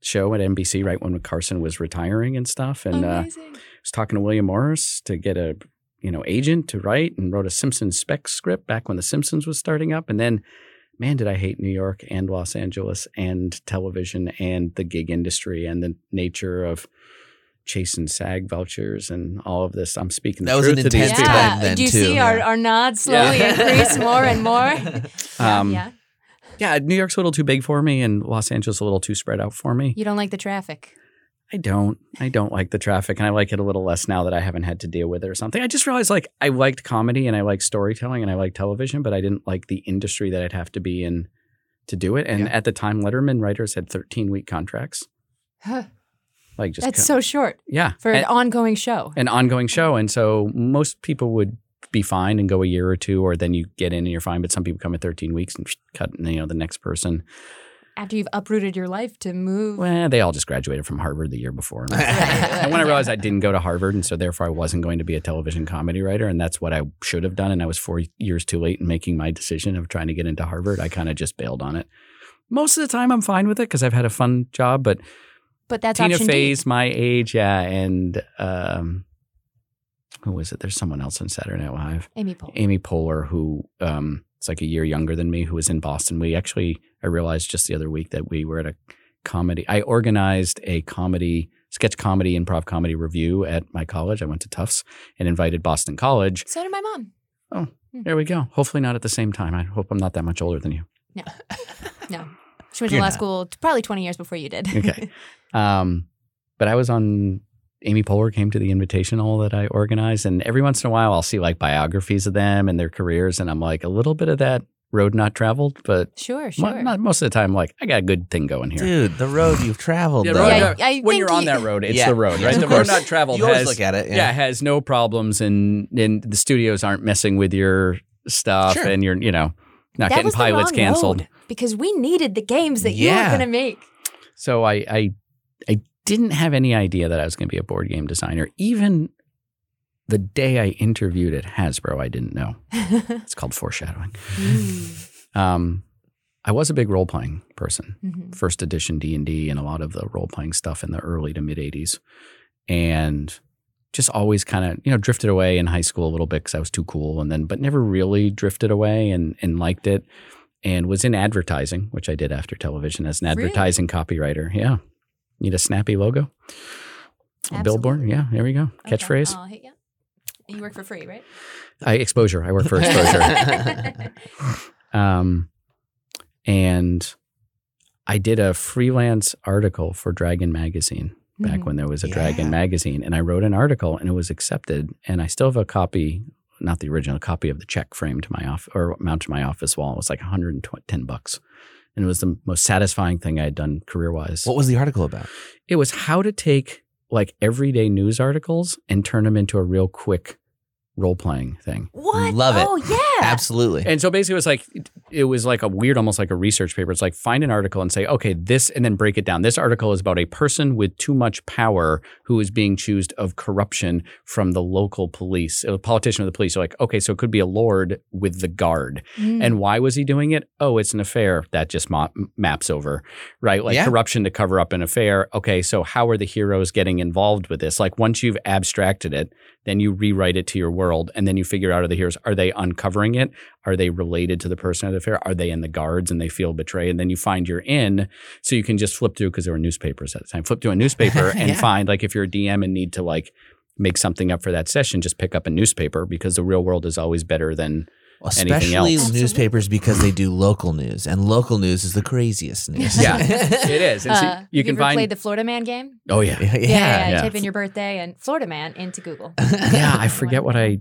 Speaker 3: show at NBC right when Carson was retiring and stuff. And uh,
Speaker 1: Amazing.
Speaker 3: was talking to William Morris to get a you know agent to write and wrote a Simpsons spec script back when the Simpsons was starting up and then man did I hate New York and Los Angeles and television and the gig industry and the nature of chasing SAG vouchers and all of this. I'm speaking the
Speaker 2: That was an
Speaker 3: truth to these
Speaker 2: intense
Speaker 3: people.
Speaker 2: time
Speaker 1: yeah.
Speaker 2: then,
Speaker 1: Do you
Speaker 2: too,
Speaker 1: see our,
Speaker 2: yeah.
Speaker 1: our nods slowly
Speaker 3: Yeah.
Speaker 1: increase more and more? Yeah,
Speaker 3: Um,
Speaker 1: yeah.
Speaker 3: Yeah, New York's a little too big for me and Los Angeles a little too spread out for me.
Speaker 1: You don't like the traffic.
Speaker 3: I don't. I don't like the traffic, and I like it a little less now that I haven't had to deal with it or something. I just realized like I liked comedy and I liked storytelling and I liked television, but I didn't like the industry that I'd have to be in to do it. And
Speaker 2: Yeah.
Speaker 3: at the time, Letterman writers had 13 week contracts. Like just
Speaker 1: That's
Speaker 3: co-
Speaker 1: so short
Speaker 3: yeah
Speaker 1: for
Speaker 3: and,
Speaker 1: an ongoing show.
Speaker 3: an ongoing show, and so most people would be fine and go a year or two, or then you get in and you're fine. But some people come at 13 weeks and cut you know the next person.
Speaker 1: After you've uprooted your life to move.
Speaker 3: Well, they all just graduated from Harvard the year before. And when I realized I didn't go to Harvard, and so therefore I wasn't going to be a television comedy writer, and that's what I should have done, and I was four years too late in making my decision of trying to get into Harvard, I kind of just bailed on it. Most of the time, I'm fine with it because I've had a fun job. But
Speaker 1: but that's
Speaker 3: Tina
Speaker 1: option D.
Speaker 3: Fey's my age, yeah, and um, who was it? There's someone else on Saturday Night Live,
Speaker 1: Amy Poehler.
Speaker 3: Amy Poehler, who um, it's like a year younger than me, who was in Boston. We actually, I realized just the other week that we were at a comedy. I organized a comedy, sketch comedy, improv comedy review at my college. I went to Tufts and invited Boston College.
Speaker 1: So did my mom.
Speaker 3: Oh, there we go. Hopefully not at the same time. I hope I'm not that much older than you.
Speaker 1: No. no. She went to
Speaker 2: You're
Speaker 1: law school probably 20 years before you did.
Speaker 3: Okay. Um, but I was on. Amy Poehler came to the invitation invitational that I organized, and every once in a while I'll see like biographies of them and their careers, and I'm like a little bit of that road not traveled, but
Speaker 1: sure,
Speaker 3: mo-
Speaker 1: sure.
Speaker 3: not most of the time. Like I got a good thing going here.
Speaker 2: Dude, the road you've traveled.
Speaker 3: Yeah, road
Speaker 1: Yeah,
Speaker 3: not-
Speaker 1: I
Speaker 3: when you're on
Speaker 1: you-
Speaker 3: that road, it's
Speaker 2: Yeah.
Speaker 3: the road, right?
Speaker 2: Of
Speaker 3: The road not traveled
Speaker 2: You always
Speaker 3: has
Speaker 2: look at it.
Speaker 3: yeah.
Speaker 2: Yeah.
Speaker 3: has no problems, and and the studios aren't messing with your stuff,
Speaker 2: Sure.
Speaker 3: and you're you know not
Speaker 1: that
Speaker 3: getting pilots canceled.
Speaker 1: because we needed the games that you were going to make.
Speaker 3: So I, I I didn't have any idea that I was going to be a board game designer. Even the day I interviewed at Hasbro, I didn't know. It's called foreshadowing.
Speaker 1: Mm.
Speaker 3: Um, I was a big role playing person.
Speaker 1: Mhm.
Speaker 3: First edition D and D and a lot of the role playing stuff in the early to mid '80s, and just always kind of you know drifted away in high school a little bit because I was too cool, and then but never really drifted away and and liked it, and was in advertising, which I did after television as an
Speaker 1: Really?
Speaker 3: advertising copywriter. Yeah, need a snappy logo, a billboard. Yeah, there we go.
Speaker 1: Okay,
Speaker 3: Catchphrase.
Speaker 1: I'll hit you. You work for free, right?
Speaker 3: I exposure. I work for exposure. um, and I did a freelance article for Dragon Magazine back
Speaker 1: Mhm.
Speaker 3: when there was a
Speaker 2: Yeah.
Speaker 3: Dragon Magazine, and I wrote an article and it was accepted, and I still have a copy. Not the original copy of the check framed to my office or mounted to my office wall. It was like 110 bucks, and it was the most satisfying thing I had done career wise.
Speaker 2: What was the article about?
Speaker 3: It was how to take like everyday news articles and turn them into a real quick role playing thing.
Speaker 1: What?
Speaker 2: Love it.
Speaker 1: Oh, yeah.
Speaker 2: Absolutely.
Speaker 3: And so basically, it was like it was like a weird, almost like a research paper. It's like find an article and say, okay, this, and then break it down. This article is about a person with too much power who is being accused of corruption from the local police, a politician of the police. So like, okay, so it could be a lord with the guard,
Speaker 1: Mm.
Speaker 3: and why was he doing it? Oh, it's an affair that just ma- maps over, right? Like
Speaker 2: Yeah.
Speaker 3: corruption to cover up an affair. Okay, so how are the heroes getting involved with this? Like once you've abstracted it, then you rewrite it to your world, and then you figure out are the heroes are they uncovering it? Are they related to the person of the affair? Are they in the guards and they feel betrayed? And then you find you're in, so you can just flip through because there were newspapers at the time. Flip through a newspaper and
Speaker 2: Yeah.
Speaker 3: find like if you're a DM and need to like make something up for that session, just pick up a newspaper because the real world is always better than
Speaker 2: Especially
Speaker 3: else.
Speaker 2: newspapers because they do local news, and local news is the craziest news.
Speaker 3: Yeah, it is. And so
Speaker 1: Uh,
Speaker 3: you
Speaker 1: have
Speaker 3: can
Speaker 1: ever
Speaker 3: find.
Speaker 1: played the Florida Man game?
Speaker 3: oh yeah,
Speaker 2: yeah.
Speaker 1: Yeah, yeah.
Speaker 3: yeah.
Speaker 1: Type in your birthday and Florida Man into Google.
Speaker 3: yeah. I forget what I.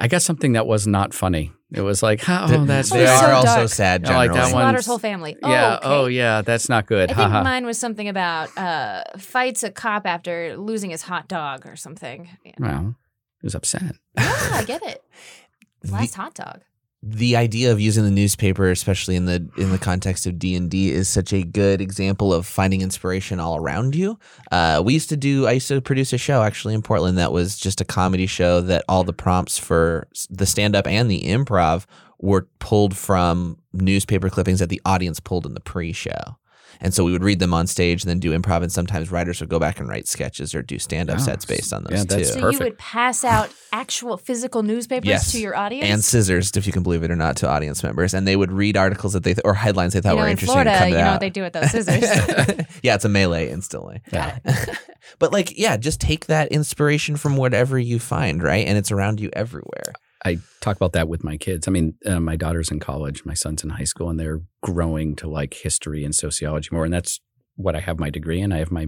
Speaker 3: I got something that was not funny. It was like, oh, that's
Speaker 2: they
Speaker 1: Oh,
Speaker 2: are
Speaker 1: so
Speaker 2: also
Speaker 1: dark.
Speaker 2: sad.
Speaker 3: I like that one.
Speaker 1: Slaughters whole family. Oh,
Speaker 3: yeah.
Speaker 1: okay.
Speaker 3: Oh yeah, that's not good.
Speaker 1: I think mine was something about uh, fights a cop after losing his hot dog or something. Yeah,
Speaker 3: Well, he was upset.
Speaker 1: Yeah, I get it.
Speaker 2: The-
Speaker 1: Last hot dog.
Speaker 2: The idea of using the newspaper especially in the in the context of d&d is such a good example of finding inspiration all around you. Uh, we used to do i used to produce a show actually in portland that was just a comedy show that all the prompts for the stand-up and the improv were pulled from newspaper clippings that the audience pulled in the pre-show and so we would read them on stage and then do improv and sometimes writers would go back and write sketches or do stand-up
Speaker 3: Oh,
Speaker 2: sets based on those
Speaker 3: yeah, that's
Speaker 2: too
Speaker 1: So
Speaker 3: perfect.
Speaker 1: you would pass out actual physical newspapers
Speaker 2: Yes.
Speaker 1: to your audience?
Speaker 2: and scissors, if you can believe it or not, to audience members, and they would read articles that they th- or headlines they thought
Speaker 1: you know,
Speaker 2: were
Speaker 1: in
Speaker 2: interesting
Speaker 1: Florida,
Speaker 2: and cut it
Speaker 1: you know
Speaker 2: out.
Speaker 1: what they do with those scissors.
Speaker 2: yeah, it's a melee instantly.
Speaker 1: Got
Speaker 2: but like, yeah, just take that inspiration from whatever you find, right? And it's around you everywhere.
Speaker 3: I talk about that with my kids. I mean, uh, my daughter's in college, my son's in high school, and they're growing to like history and sociology more. And that's what I have my degree in. I have my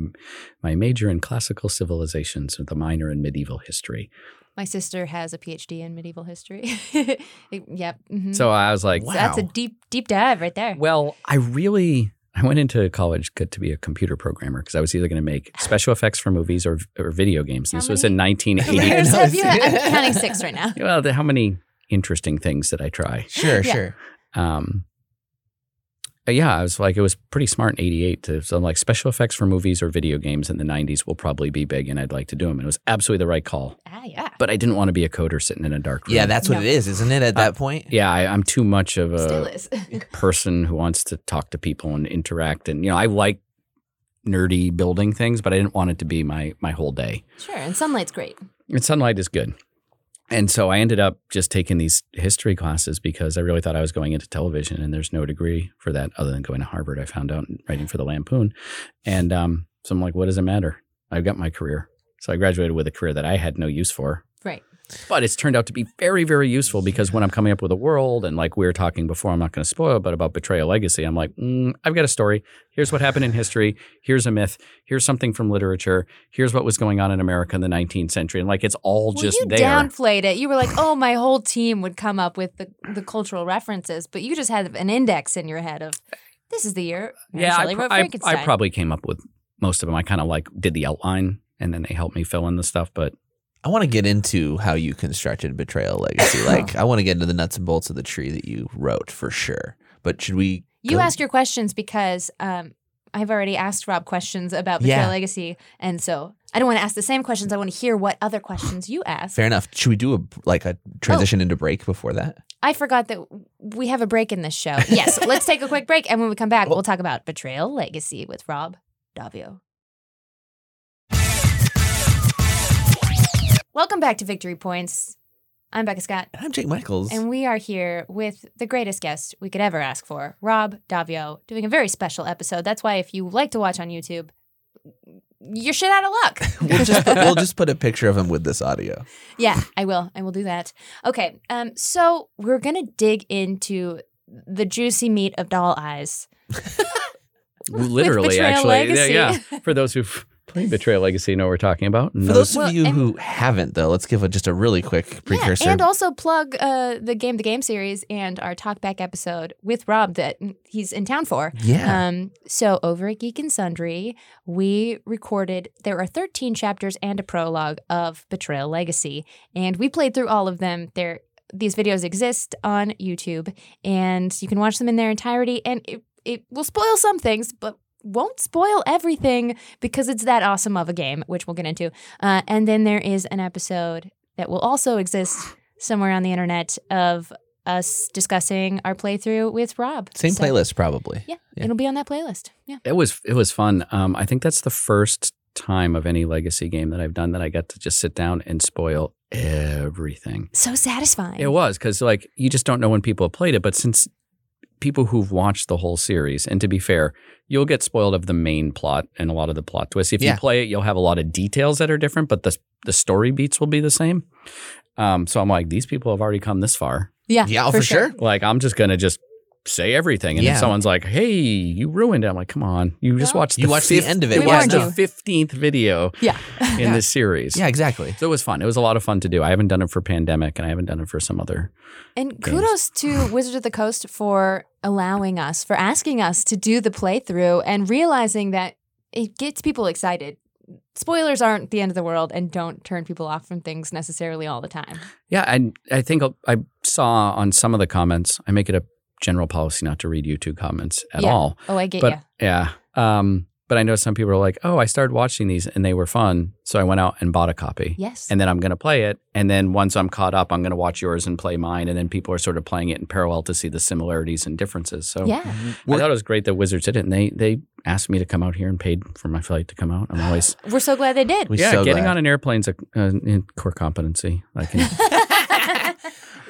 Speaker 3: my major in classical civilizations with a minor in medieval history.
Speaker 1: My sister has a PhD in medieval history. yep. mhm.
Speaker 3: So I was like, wow.
Speaker 1: So that's a deep, deep dive right there.
Speaker 3: Well, I really I went into college to be a computer programmer because I was either going to make special effects for movies or, or video games.
Speaker 1: How
Speaker 3: this was in 1980.
Speaker 1: Careers
Speaker 2: no,
Speaker 1: have you?
Speaker 2: it's-
Speaker 1: I'm counting six right now.
Speaker 3: well, the, how many interesting things did I try?
Speaker 2: Sure,
Speaker 1: Yeah.
Speaker 2: sure.
Speaker 3: Um, but yeah, I was like, it was pretty smart in '88 to so I'm like special effects for movies or video games in the '90s will probably be big, and I'd like to do them. And it was absolutely the right call.
Speaker 1: Ah, yeah.
Speaker 3: But I didn't want to be a coder sitting in a dark room.
Speaker 2: Yeah, that's what
Speaker 1: No.
Speaker 2: it is, isn't it? At
Speaker 3: Uh,
Speaker 2: that point,
Speaker 3: yeah. I, I'm too much of a person who wants to talk to people and interact, and you know, I like nerdy building things, but I didn't want it to be my my whole day.
Speaker 1: sure. And sunlight's great.
Speaker 3: And sunlight is good. And so I ended up just taking these history classes because I really thought I was going into television, and there's no degree for that other than going to Harvard. I found out writing for the Lampoon, and um, so I'm like, what does it matter? I've got my career. So I graduated with a career that I had no use for,
Speaker 1: Right.
Speaker 3: But it's turned out to be very, very useful because when I'm coming up with a world, and like we were talking before, I'm not going to spoil, but about Betrayal Legacy, I'm like, mm, I've got a story. Here's what happened in history. Here's a myth. Here's something from literature. Here's what was going on in America in the 19th century. And like it's all
Speaker 1: Well,
Speaker 3: just
Speaker 1: you
Speaker 3: there.
Speaker 1: downplayed it. You were like, "Oh, my whole team would come up with the, the cultural references," but you just had an index in your head of, "This is the year Mary
Speaker 3: yeah, I,
Speaker 1: Shelley wrote
Speaker 3: I, I probably came up with most of them. I kind of like did the outline and then they helped me fill in the stuff. But
Speaker 2: I want to get into how you constructed Betrayal Legacy. Like, I want to get into the nuts and bolts of the tree that you wrote for sure. But should we?
Speaker 1: You
Speaker 2: go-
Speaker 1: ask your questions because um, I've already asked Rob questions about Betrayal
Speaker 2: Yeah.
Speaker 1: Legacy, and so I don't want to ask the same questions. I want to hear what other questions you ask.
Speaker 2: Fair enough. Should we do a like a
Speaker 1: Oh.
Speaker 2: transition into break before that?
Speaker 1: I forgot that we have a break in this show. Yes, let's take a quick break, and when we come back,
Speaker 2: Well-
Speaker 1: we'll talk about Betrayal Legacy with Rob Daviau. Welcome back to Victory Points. I'm Becca Scott,
Speaker 2: And I'm Jake Michaels.
Speaker 1: and we are here with the greatest guest we could ever ask for, Rob Daviau, doing a very special episode. That's why if you like to watch on YouTube, you're shit out of luck.
Speaker 2: we'll just put, we'll just put a picture of him with this audio.
Speaker 1: Yeah, I will. I will do that. Okay. Um. So we're gonna dig into the juicy meat of doll eyes.
Speaker 3: literally, actually,
Speaker 1: Legacy.
Speaker 3: yeah, yeah. For those who've played Betrayal Legacy, know what we're talking about.
Speaker 2: For those
Speaker 1: Well,
Speaker 2: of you who haven't, though, let's give a, just a really quick precursor.
Speaker 1: Yeah, and also plug uh, the game, the game series, and our talkback episode with Rob that he's in town for.
Speaker 2: yeah.
Speaker 1: Um, so over at Geek and Sundry, we recorded. There are 13 chapters and a prologue of Betrayal Legacy, and we played through all of them. There, these videos exist on YouTube, and you can watch them in their entirety. And it, it will spoil some things, but won't spoil everything because it's that awesome of a game, which we'll get into. Uh, and then there is an episode that will also exist somewhere on the internet of us discussing our playthrough with Rob.
Speaker 2: Same
Speaker 1: So-
Speaker 2: playlist, probably.
Speaker 1: yeah,
Speaker 2: Yeah.
Speaker 1: it'll be on that playlist. Yeah.
Speaker 3: it was it was fun. Um, I think that's the first time of any Legacy game that I've done that I got to just sit down and spoil everything.
Speaker 1: So satisfying.
Speaker 3: It was because like you just don't know when people have played it, but since people who've watched the whole series, and to be fair, you'll get spoiled of the main plot and a lot of the plot twists. If
Speaker 2: Yeah.
Speaker 3: you play it, you'll have a lot of details that are different, but the the story beats will be the same. Um, so I'm like, these people have already come this far.
Speaker 1: Yeah.
Speaker 2: Yeah, oh, for sure.
Speaker 3: Like I'm just gonna just say everything, and
Speaker 2: Yeah.
Speaker 3: if someone's like, "Hey, you ruined it," I'm like, "Come on, you just
Speaker 1: Well,
Speaker 3: watched
Speaker 2: You
Speaker 3: the
Speaker 2: watched the end of it.
Speaker 1: We
Speaker 2: Why
Speaker 1: warned
Speaker 3: the fifteenth video
Speaker 1: Yeah.
Speaker 3: in
Speaker 2: Yeah.
Speaker 3: this series."
Speaker 2: Yeah, exactly.
Speaker 3: So it was fun. It was a lot of fun to do. I haven't done it for pandemic, and I haven't done it for some other.
Speaker 1: And kudos to Wizard of the Coast for allowing us, for asking us to do the playthrough and realizing that it gets people excited. Spoilers aren't the end of the world and don't turn people off from things necessarily all the time.
Speaker 3: Yeah, and I think I saw on some of the comments. I make it a general policy not to read YouTube comments at
Speaker 1: Yeah.
Speaker 3: all.
Speaker 1: Oh, I get
Speaker 3: But
Speaker 1: you.
Speaker 3: yeah, um, but I know some people are like, "Oh, I started watching these and they were fun, so I went out and bought a copy."
Speaker 1: Yes.
Speaker 3: And then I'm going to play it, and then once I'm caught up, I'm going to watch yours and play mine, and then people are sort of playing it in parallel to see the similarities and differences. So
Speaker 1: yeah.
Speaker 3: I thought it was great that Wizards did it, and they they asked me to come out here and paid for my flight to come out. I'm always
Speaker 1: We're so glad they did.
Speaker 2: We're
Speaker 3: yeah,
Speaker 2: so
Speaker 3: getting
Speaker 2: glad.
Speaker 3: on an airplane's a, a, a core competency. I can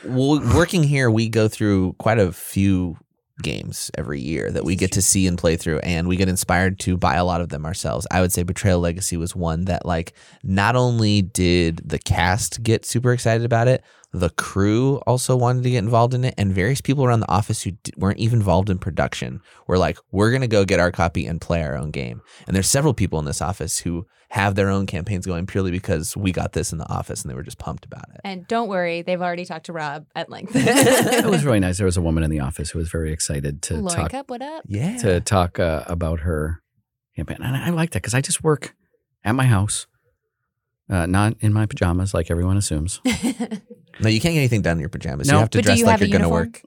Speaker 2: well, working here, we go through quite a few games every year that we get to see and play through, and we get inspired to buy a lot of them ourselves. I would say Betrayal Legacy was one that, like, not only did the cast get super excited about it, the crew also wanted to get involved in it, and various people around the office who d- weren't even involved in production were like, "We're gonna go get our copy and play our own game." And there's several people in this office who have their own campaigns going purely because we got this in the office, and they were just pumped about it.
Speaker 1: and don't worry, they've already talked to Rob at length.
Speaker 3: it was really nice. There was a woman in the office who was very excited to
Speaker 1: Lauren
Speaker 3: talk
Speaker 1: Cup, what up?
Speaker 2: Yeah.
Speaker 3: to talk uh, about her campaign, and I like that because I just work at my house, uh, not in my pajamas like everyone assumes.
Speaker 2: No, you can't get anything done in your pajamas.
Speaker 3: No.
Speaker 2: you have to
Speaker 1: But
Speaker 2: dress
Speaker 1: you
Speaker 2: like you're going to work.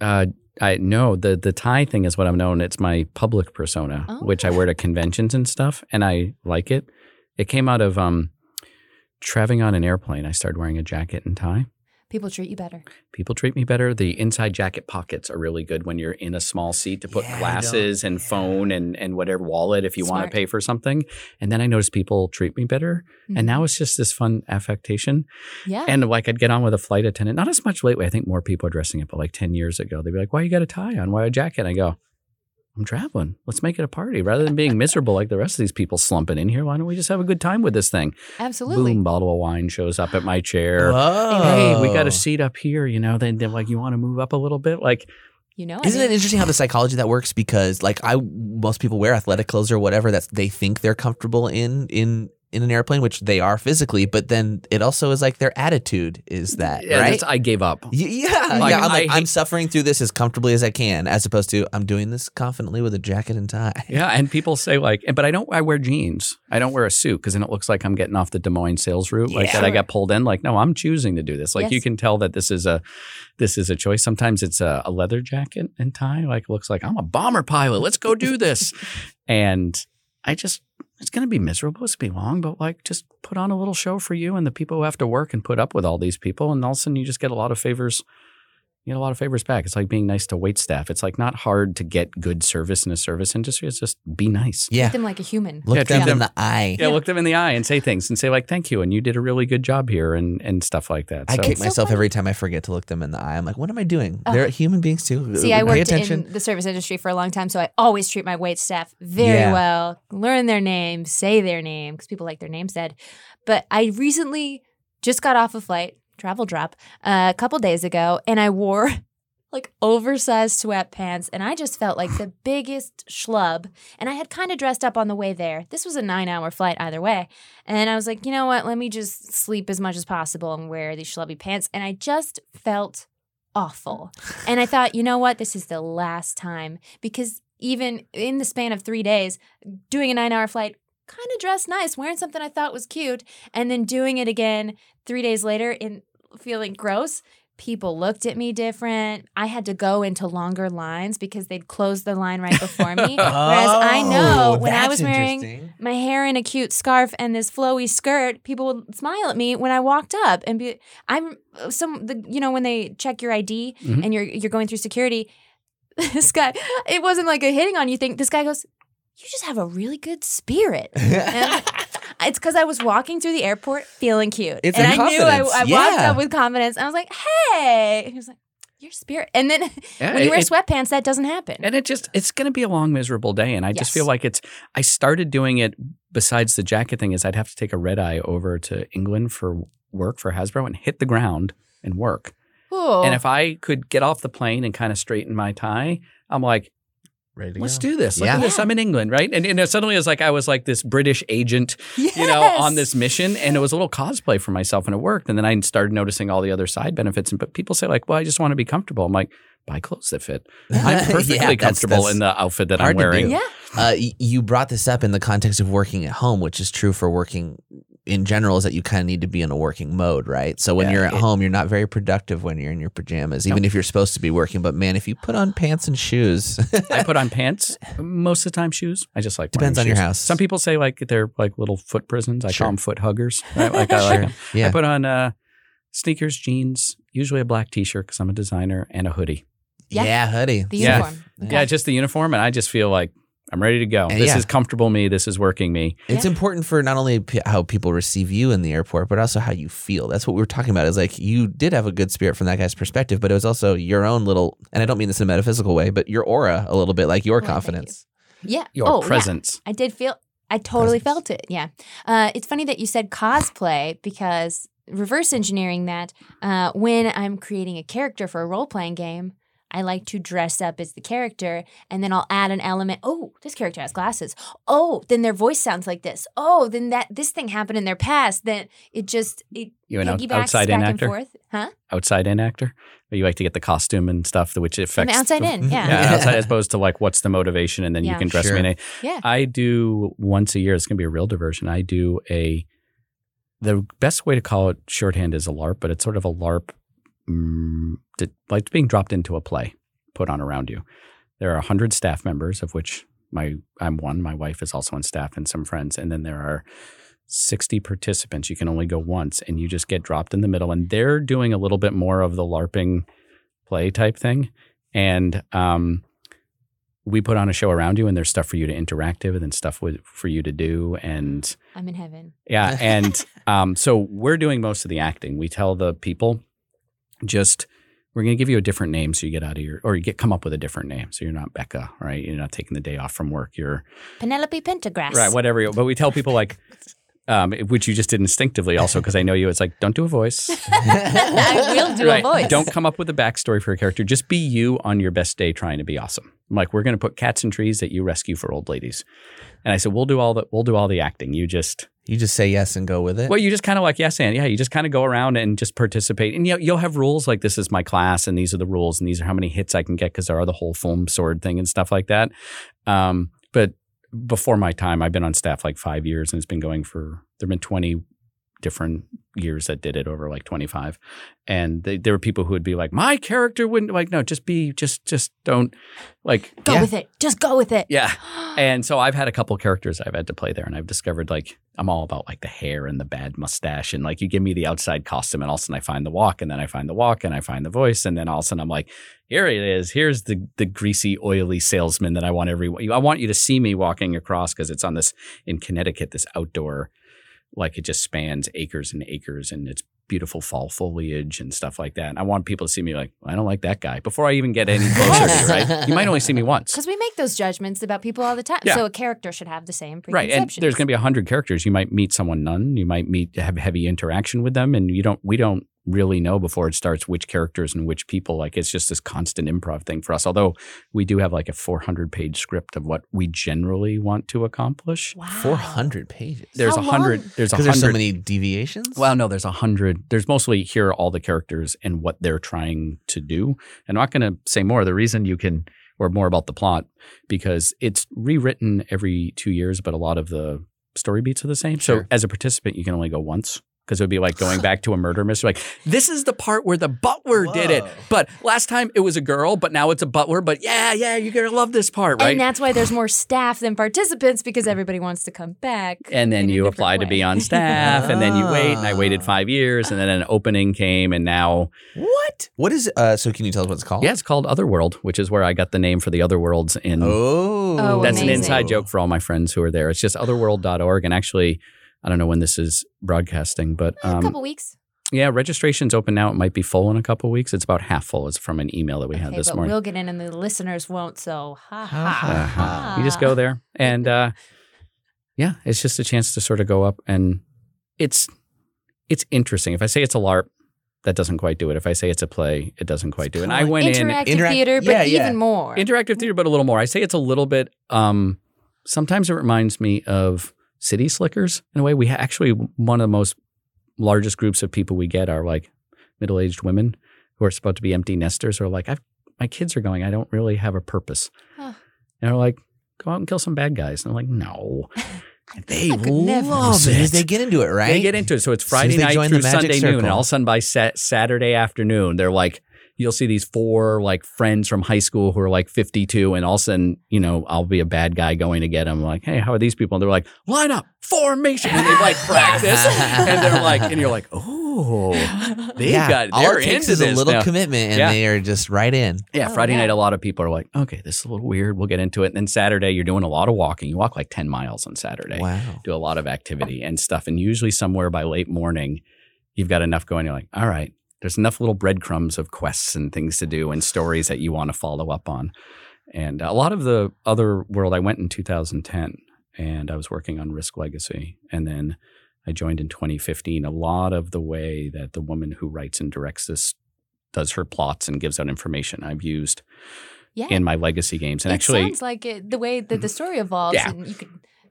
Speaker 3: Uh, I no the the tie thing is what I'm known. It's my public persona,
Speaker 1: Oh.
Speaker 3: which I wear to conventions and stuff, and I like it. It came out of um, traveling on an airplane. I started wearing a jacket and tie.
Speaker 1: People treat you better.
Speaker 3: People treat me better. The inside jacket pockets are really good when you're in a small seat to put
Speaker 2: Yeah,
Speaker 3: glasses and
Speaker 2: yeah.
Speaker 3: phone and, and whatever wallet if you want to pay for something. And then I noticed people treat me better. And now it's just this fun affectation.
Speaker 1: Mm-hmm. yeah.
Speaker 3: And like I'd get on with a flight attendant, not as much lately. I think more people are dressing it, but like 10 years ago, they'd be like, why you got a tie on? Why a jacket? I go, I'm traveling. Let's make it a party. Rather than being miserable like the rest of these people slumping in here, why don't we just have a good time with this thing?
Speaker 1: Absolutely.
Speaker 3: Boom, bottle of wine shows up at my chair.
Speaker 2: Whoa.
Speaker 3: Hey, we got a seat up here, you know. Then they're like, you want to move up a little bit? Like,
Speaker 1: You know,
Speaker 2: Isn't
Speaker 1: mean,
Speaker 2: it interesting how the psychology that works? Because like I, most people wear athletic clothes or whatever that they think they're comfortable in in in an airplane, which they are physically. But then it also is like their attitude is that
Speaker 3: yeah,
Speaker 2: right?
Speaker 3: I gave up.
Speaker 2: Y- yeah,
Speaker 3: Like,
Speaker 2: yeah. I'm
Speaker 3: I
Speaker 2: like, I'm suffering through this as comfortably as I can, as opposed to I'm doing this confidently with a jacket and tie.
Speaker 3: Yeah, and people say like, but I don't. I wear jeans. I don't wear a suit because then it looks like I'm getting off the Des Moines sales route, like
Speaker 2: Yeah.
Speaker 3: that I got pulled in. Like, no, I'm choosing to do this. Like, you can tell that this is a, this is a choice. Sometimes it's a, a leather jacket and tie. Like, looks like I'm a bomber pilot. Let's go do this. and I just, it's going to be miserable. It's going to be long, but like, just put on a little show for you and the people who have to work and put up with all these people, and all of a sudden you just get a lot of favors. You get a lot of favors back. It's like being nice to wait staff. It's like not hard to get good service in a service industry. It's just be nice. Yeah.
Speaker 1: treat
Speaker 2: Yeah,
Speaker 1: them like a human.
Speaker 2: look
Speaker 3: Yeah,
Speaker 2: them
Speaker 3: treat
Speaker 2: in the eye.
Speaker 3: Yeah, look them in the eye and say things and say like thank you and you did a really good job here and and stuff like that.
Speaker 2: I kick
Speaker 1: It's so
Speaker 2: myself
Speaker 1: funny.
Speaker 2: every time I forget to look them in the eye. I'm like, what am I doing?
Speaker 1: Ugh.
Speaker 2: They're human beings too.
Speaker 1: See, I worked
Speaker 2: attention.
Speaker 1: in the service industry for a long time, so I always treat my wait staff very
Speaker 2: Yeah.
Speaker 1: well, learn their name, say their name, because people like their name said. But I recently just got off a flight, travel drop, uh, a couple days ago, and I wore like oversized sweatpants, and I just felt like the biggest schlub. And I had kind of dressed up on the way there. This was a nine hour flight either way. And I was like, you know what? Let me just sleep as much as possible and wear these schlubby pants. And I just felt awful. And I thought, you know what? This is the last time because even in the span of three days, doing a nine hour flight, kind of dressed nice, wearing something I thought was cute, and then doing it again three days later in feeling gross. People looked at me different. I had to go into longer lines because they'd closed the line right before me. Whereas I know
Speaker 2: Oh,
Speaker 1: when I was wearing my hair in a cute scarf and this flowy skirt, people would smile at me when I walked up and be I'm some the you know when they check your ID
Speaker 3: Mhm.
Speaker 1: and you're you're going through security. This guy, it wasn't like a hitting on you thing. This guy goes, "You just have a really good spirit." It's because I was walking through the airport feeling cute,
Speaker 2: It's
Speaker 1: and I knew I,
Speaker 2: confidence.
Speaker 1: I walked up with confidence. I was like, "Hey," he was like, "Your spirit." And then
Speaker 3: Yeah,
Speaker 1: when you wear
Speaker 3: it-
Speaker 1: sweatpants, that doesn't happen.
Speaker 3: and it just it's going to be a long miserable day and I just feel like it's I started doing it besides the jacket thing is I'd have to take a red eye over to England for work for Hasbro and hit the ground and work.
Speaker 1: Ooh.
Speaker 3: And if I could get off the plane and kind of straighten my tie, I'm like Let's
Speaker 2: go.
Speaker 3: do this. Look
Speaker 2: Yeah.
Speaker 3: at this. I'm in England, right? And, and it suddenly it was like I was like this British agent you know, on this mission. And it was a little cosplay for myself and it worked. And then I started noticing all the other side benefits. And but people say like, well, I just want to be comfortable. I'm like, buy clothes that fit. I'm perfectly
Speaker 2: Yeah, that's-
Speaker 3: comfortable
Speaker 2: that's
Speaker 3: in the outfit that I'm
Speaker 2: hard to do.
Speaker 3: wearing.
Speaker 1: Yeah.
Speaker 2: Uh, you brought this up in the context of working at home, which is true for working in general, is that you kind of need to be in a working mode, right? So when
Speaker 3: Yeah,
Speaker 2: you're at
Speaker 3: it-
Speaker 2: home, you're not very productive when you're in your pajamas, even if you're supposed to be working. But man, if you put on pants and shoes,
Speaker 3: I put on pants most of the time, shoes. I just like
Speaker 2: Depends
Speaker 3: wearing
Speaker 2: on your
Speaker 3: shoes.
Speaker 2: house.
Speaker 3: Some people say like they're like little foot prisons. I
Speaker 2: Sure.
Speaker 3: call them foot huggers. Right? Like I like them.
Speaker 2: yeah,
Speaker 3: I put on uh, sneakers, jeans, usually a black t-shirt because I'm a designer, and a hoodie.
Speaker 1: Yeah.
Speaker 2: yeah, hoodie.
Speaker 1: The
Speaker 3: Yeah.
Speaker 1: uniform.
Speaker 3: Yeah, just the uniform, and I just feel like I'm ready to go.
Speaker 2: And
Speaker 3: this
Speaker 2: yeah.
Speaker 3: is comfortable me. This is working me.
Speaker 2: It's
Speaker 1: Yeah.
Speaker 2: important for not only p- how people receive you in the airport, but also how you feel. That's what we were talking about. Is like you did have a good spirit from that guy's perspective, but it was also your own little, and I don't mean this in a metaphysical way, but your aura a little bit, like your
Speaker 1: Well, thank you.
Speaker 2: confidence.
Speaker 1: Yeah.
Speaker 3: Your
Speaker 1: oh, yeah.
Speaker 3: presence.
Speaker 1: I did feel. I totally
Speaker 2: Presence.
Speaker 1: felt it. Yeah. Uh, it's funny that you said cosplay because reverse engineering that uh, when I'm creating a character for a role playing game, I like to dress up as the character and then I'll add an element. Oh, this character has glasses. Oh, then their voice sounds like this. Oh, then that this thing happened in their past. Then it just it
Speaker 3: You an out-
Speaker 1: piggybacks
Speaker 3: outside
Speaker 1: back
Speaker 3: in
Speaker 1: and
Speaker 3: actor?
Speaker 1: forth. Huh?
Speaker 3: Outside in actor. Or you like to get the costume and stuff, which
Speaker 1: I'm outside
Speaker 3: the-
Speaker 1: in. Yeah.
Speaker 3: Yeah, outside as opposed to like what's the motivation, and then you can dress
Speaker 2: Sure.
Speaker 3: me in a.
Speaker 1: Yeah.
Speaker 3: I do once a year. It's gonna be a real diversion. I do a. The best way to call it shorthand is a LARP, but it's sort of a LARP, mm, like being dropped into a play put on around you. There are hundred staff members, of which my I'm one. My wife is also on staff, and some friends, and then there are 60 participants. You can only go once and you just get dropped in the middle. And they're doing a little bit more of the LARPing play type thing. And um, we put on a show around you and there's stuff for you to interact with and stuff with, for you to do. And
Speaker 1: I'm in heaven.
Speaker 3: yeah. And um, so we're doing most of the acting. We tell the people just, we're going to give you a different name so you get out of your, or you get come up with a different name. So you're not Becca, right? You're not taking the day off from work. You're
Speaker 1: Penelope Pentagrass.
Speaker 3: right, whatever. you- But we tell people like, um, which you just did instinctively also because I know you. It's like, don't do a voice.
Speaker 1: I will do
Speaker 3: Right.
Speaker 1: a voice.
Speaker 3: Don't come up with a backstory for a character. Just be you on your best day trying to be awesome. I'm like, we're going to put cats in trees that you rescue for old ladies. And I said, we'll do all the, we'll do all the acting. You just,
Speaker 2: You just say yes and go with it.
Speaker 3: well, you just kind of like yes and yeah, you just kind of go around and just participate, and you know, you'll have rules like this is my class, and these are the rules, and these are how many hits I can get because there are the whole foam sword thing and stuff like that. Um, but before my time, I've been on staff like five years, and it's been going for there've been twenty different years that did it over like 25 and they, there were people who would be like my character wouldn't like no just be just just don't like
Speaker 1: Go
Speaker 2: Yeah.
Speaker 1: with it. Just go with it.
Speaker 3: yeah and so I've had a couple characters I've had to play there, and I've discovered like I'm all about like the hair and the bad mustache, and like you give me the outside costume, and all of a sudden I find the walk, and then I find the walk, and I find the voice, and then all of a sudden I'm like, here it is. Here's the the greasy, oily salesman that I want everyone. I want you to see me walking across because it's on this in Connecticut, this outdoor, like it just spans acres and acres, and it's beautiful fall foliage and stuff like that. And I want people to see me like, I don't like that guy before I even get any closer to you, right? You might only see me once.
Speaker 1: Because we make those judgments about people all the time.
Speaker 3: Yeah.
Speaker 1: So a character should have the same
Speaker 3: Right, and there's going to be a hundred characters. You might meet someone none. You might meet have heavy interaction with them, and you don't. We don't really know before it starts which characters and which people. Like it's just this constant improv thing for us. Although we do have like a 400 page script of what we generally want to accomplish.
Speaker 1: wow.
Speaker 2: 400 pages.
Speaker 3: There's a hundred. There's a
Speaker 2: Because there's so many deviations.
Speaker 3: Well, no, there's a hundred. There's mostly here are all the characters and what they're trying to do. And I'm not going to say more. The reason you can, or more about the plot, because it's rewritten every two years, but a lot of the story beats are the same. So as a participant, you can only go once. Because it would be like going back to a murder mystery. Like, this is the part where the butler did it. But last time it was a girl, but now it's a butler. But yeah, yeah, you're going to love this part, right?
Speaker 1: And that's why there's more staff than participants because everybody wants to come back.
Speaker 3: and then you
Speaker 1: different
Speaker 3: apply to be on staff and then you wait and i waited
Speaker 2: Ah.
Speaker 3: five years and then an opening came and now
Speaker 2: what? What is? Uh, so can you tell us what it's called?
Speaker 3: Yeah, it's called Otherworld, which is where I got the name for the Other Worlds in.
Speaker 2: Oh,
Speaker 1: Oh,
Speaker 3: That's an inside joke for all my friends who are there. It's just otherworld.org. And actually, I don't know when this is broadcasting, but
Speaker 1: a
Speaker 3: um,
Speaker 1: couple weeks.
Speaker 3: yeah, registration's open now. It might be full in a couple weeks. It's about half full. It's from an email that we had this
Speaker 1: but
Speaker 3: morning.
Speaker 1: we'll get in and the listeners won't. So ha ha
Speaker 2: Ha,
Speaker 1: ha.
Speaker 2: ha,
Speaker 1: ha.
Speaker 3: You just go there. And uh, yeah, it's just a chance to sort of go up and it's it's interesting. If I say it's a LARP, that doesn't quite do it. If I say it's a play, it doesn't quite do it. And I
Speaker 2: Kinda
Speaker 3: went in
Speaker 1: Interactive theater, but
Speaker 2: yeah, yeah.
Speaker 1: even more.
Speaker 3: interactive theater, but a little more. I say it's a little bit. Um, sometimes it reminds me of City Slickers in a way. We ha- actually one of the most largest groups of people we get are like middle aged women who are supposed to be empty nesters. Who are like, I've, my kids are going. I don't really have a purpose.
Speaker 1: Huh.
Speaker 3: And they're like, go out and kill some bad guys. And I'm like, no. They
Speaker 1: I never.
Speaker 3: love
Speaker 2: As as
Speaker 3: it.
Speaker 2: they get into it, right?
Speaker 3: They get into it. So it's
Speaker 2: As soon as
Speaker 3: Friday night through
Speaker 2: the magic
Speaker 3: Sunday noon, and all of a sudden by sa- Saturday afternoon, they're like, you'll see these four like friends from high school who are like 52, and all of a sudden, you know, I'll be a bad guy going to get them. Like, hey, how are these people? And they're like, line up, formation, and they like practice, and they're like, and you're like, oh, they
Speaker 2: yeah,
Speaker 3: got,
Speaker 2: all
Speaker 3: they're
Speaker 2: it takes
Speaker 3: into
Speaker 2: is a little
Speaker 3: now.
Speaker 2: commitment, and
Speaker 3: Yeah.
Speaker 2: they are just right in.
Speaker 3: Yeah,
Speaker 1: Oh,
Speaker 3: Friday
Speaker 1: yeah.
Speaker 3: night, a lot of people are like, okay, this is a little weird. We'll get into it. And then Saturday, you're doing a lot of walking. You walk like 10 miles on Saturday
Speaker 2: Wow.
Speaker 3: do a lot of activity and stuff. And usually somewhere by late morning, you've got enough going. You're like, all right, there's enough little breadcrumbs of quests and things to do and stories that you want to follow up on. And a lot of the other world, I went in 2010 and I was working on Risk Legacy. And then I joined in 2015. A lot of the way that the woman who writes and directs this does her plots and gives out information, I've used
Speaker 1: yeah.
Speaker 3: in my legacy games. And
Speaker 1: it
Speaker 3: actually,
Speaker 1: sounds like it, the way that the story evolves
Speaker 3: Yeah.
Speaker 1: and you could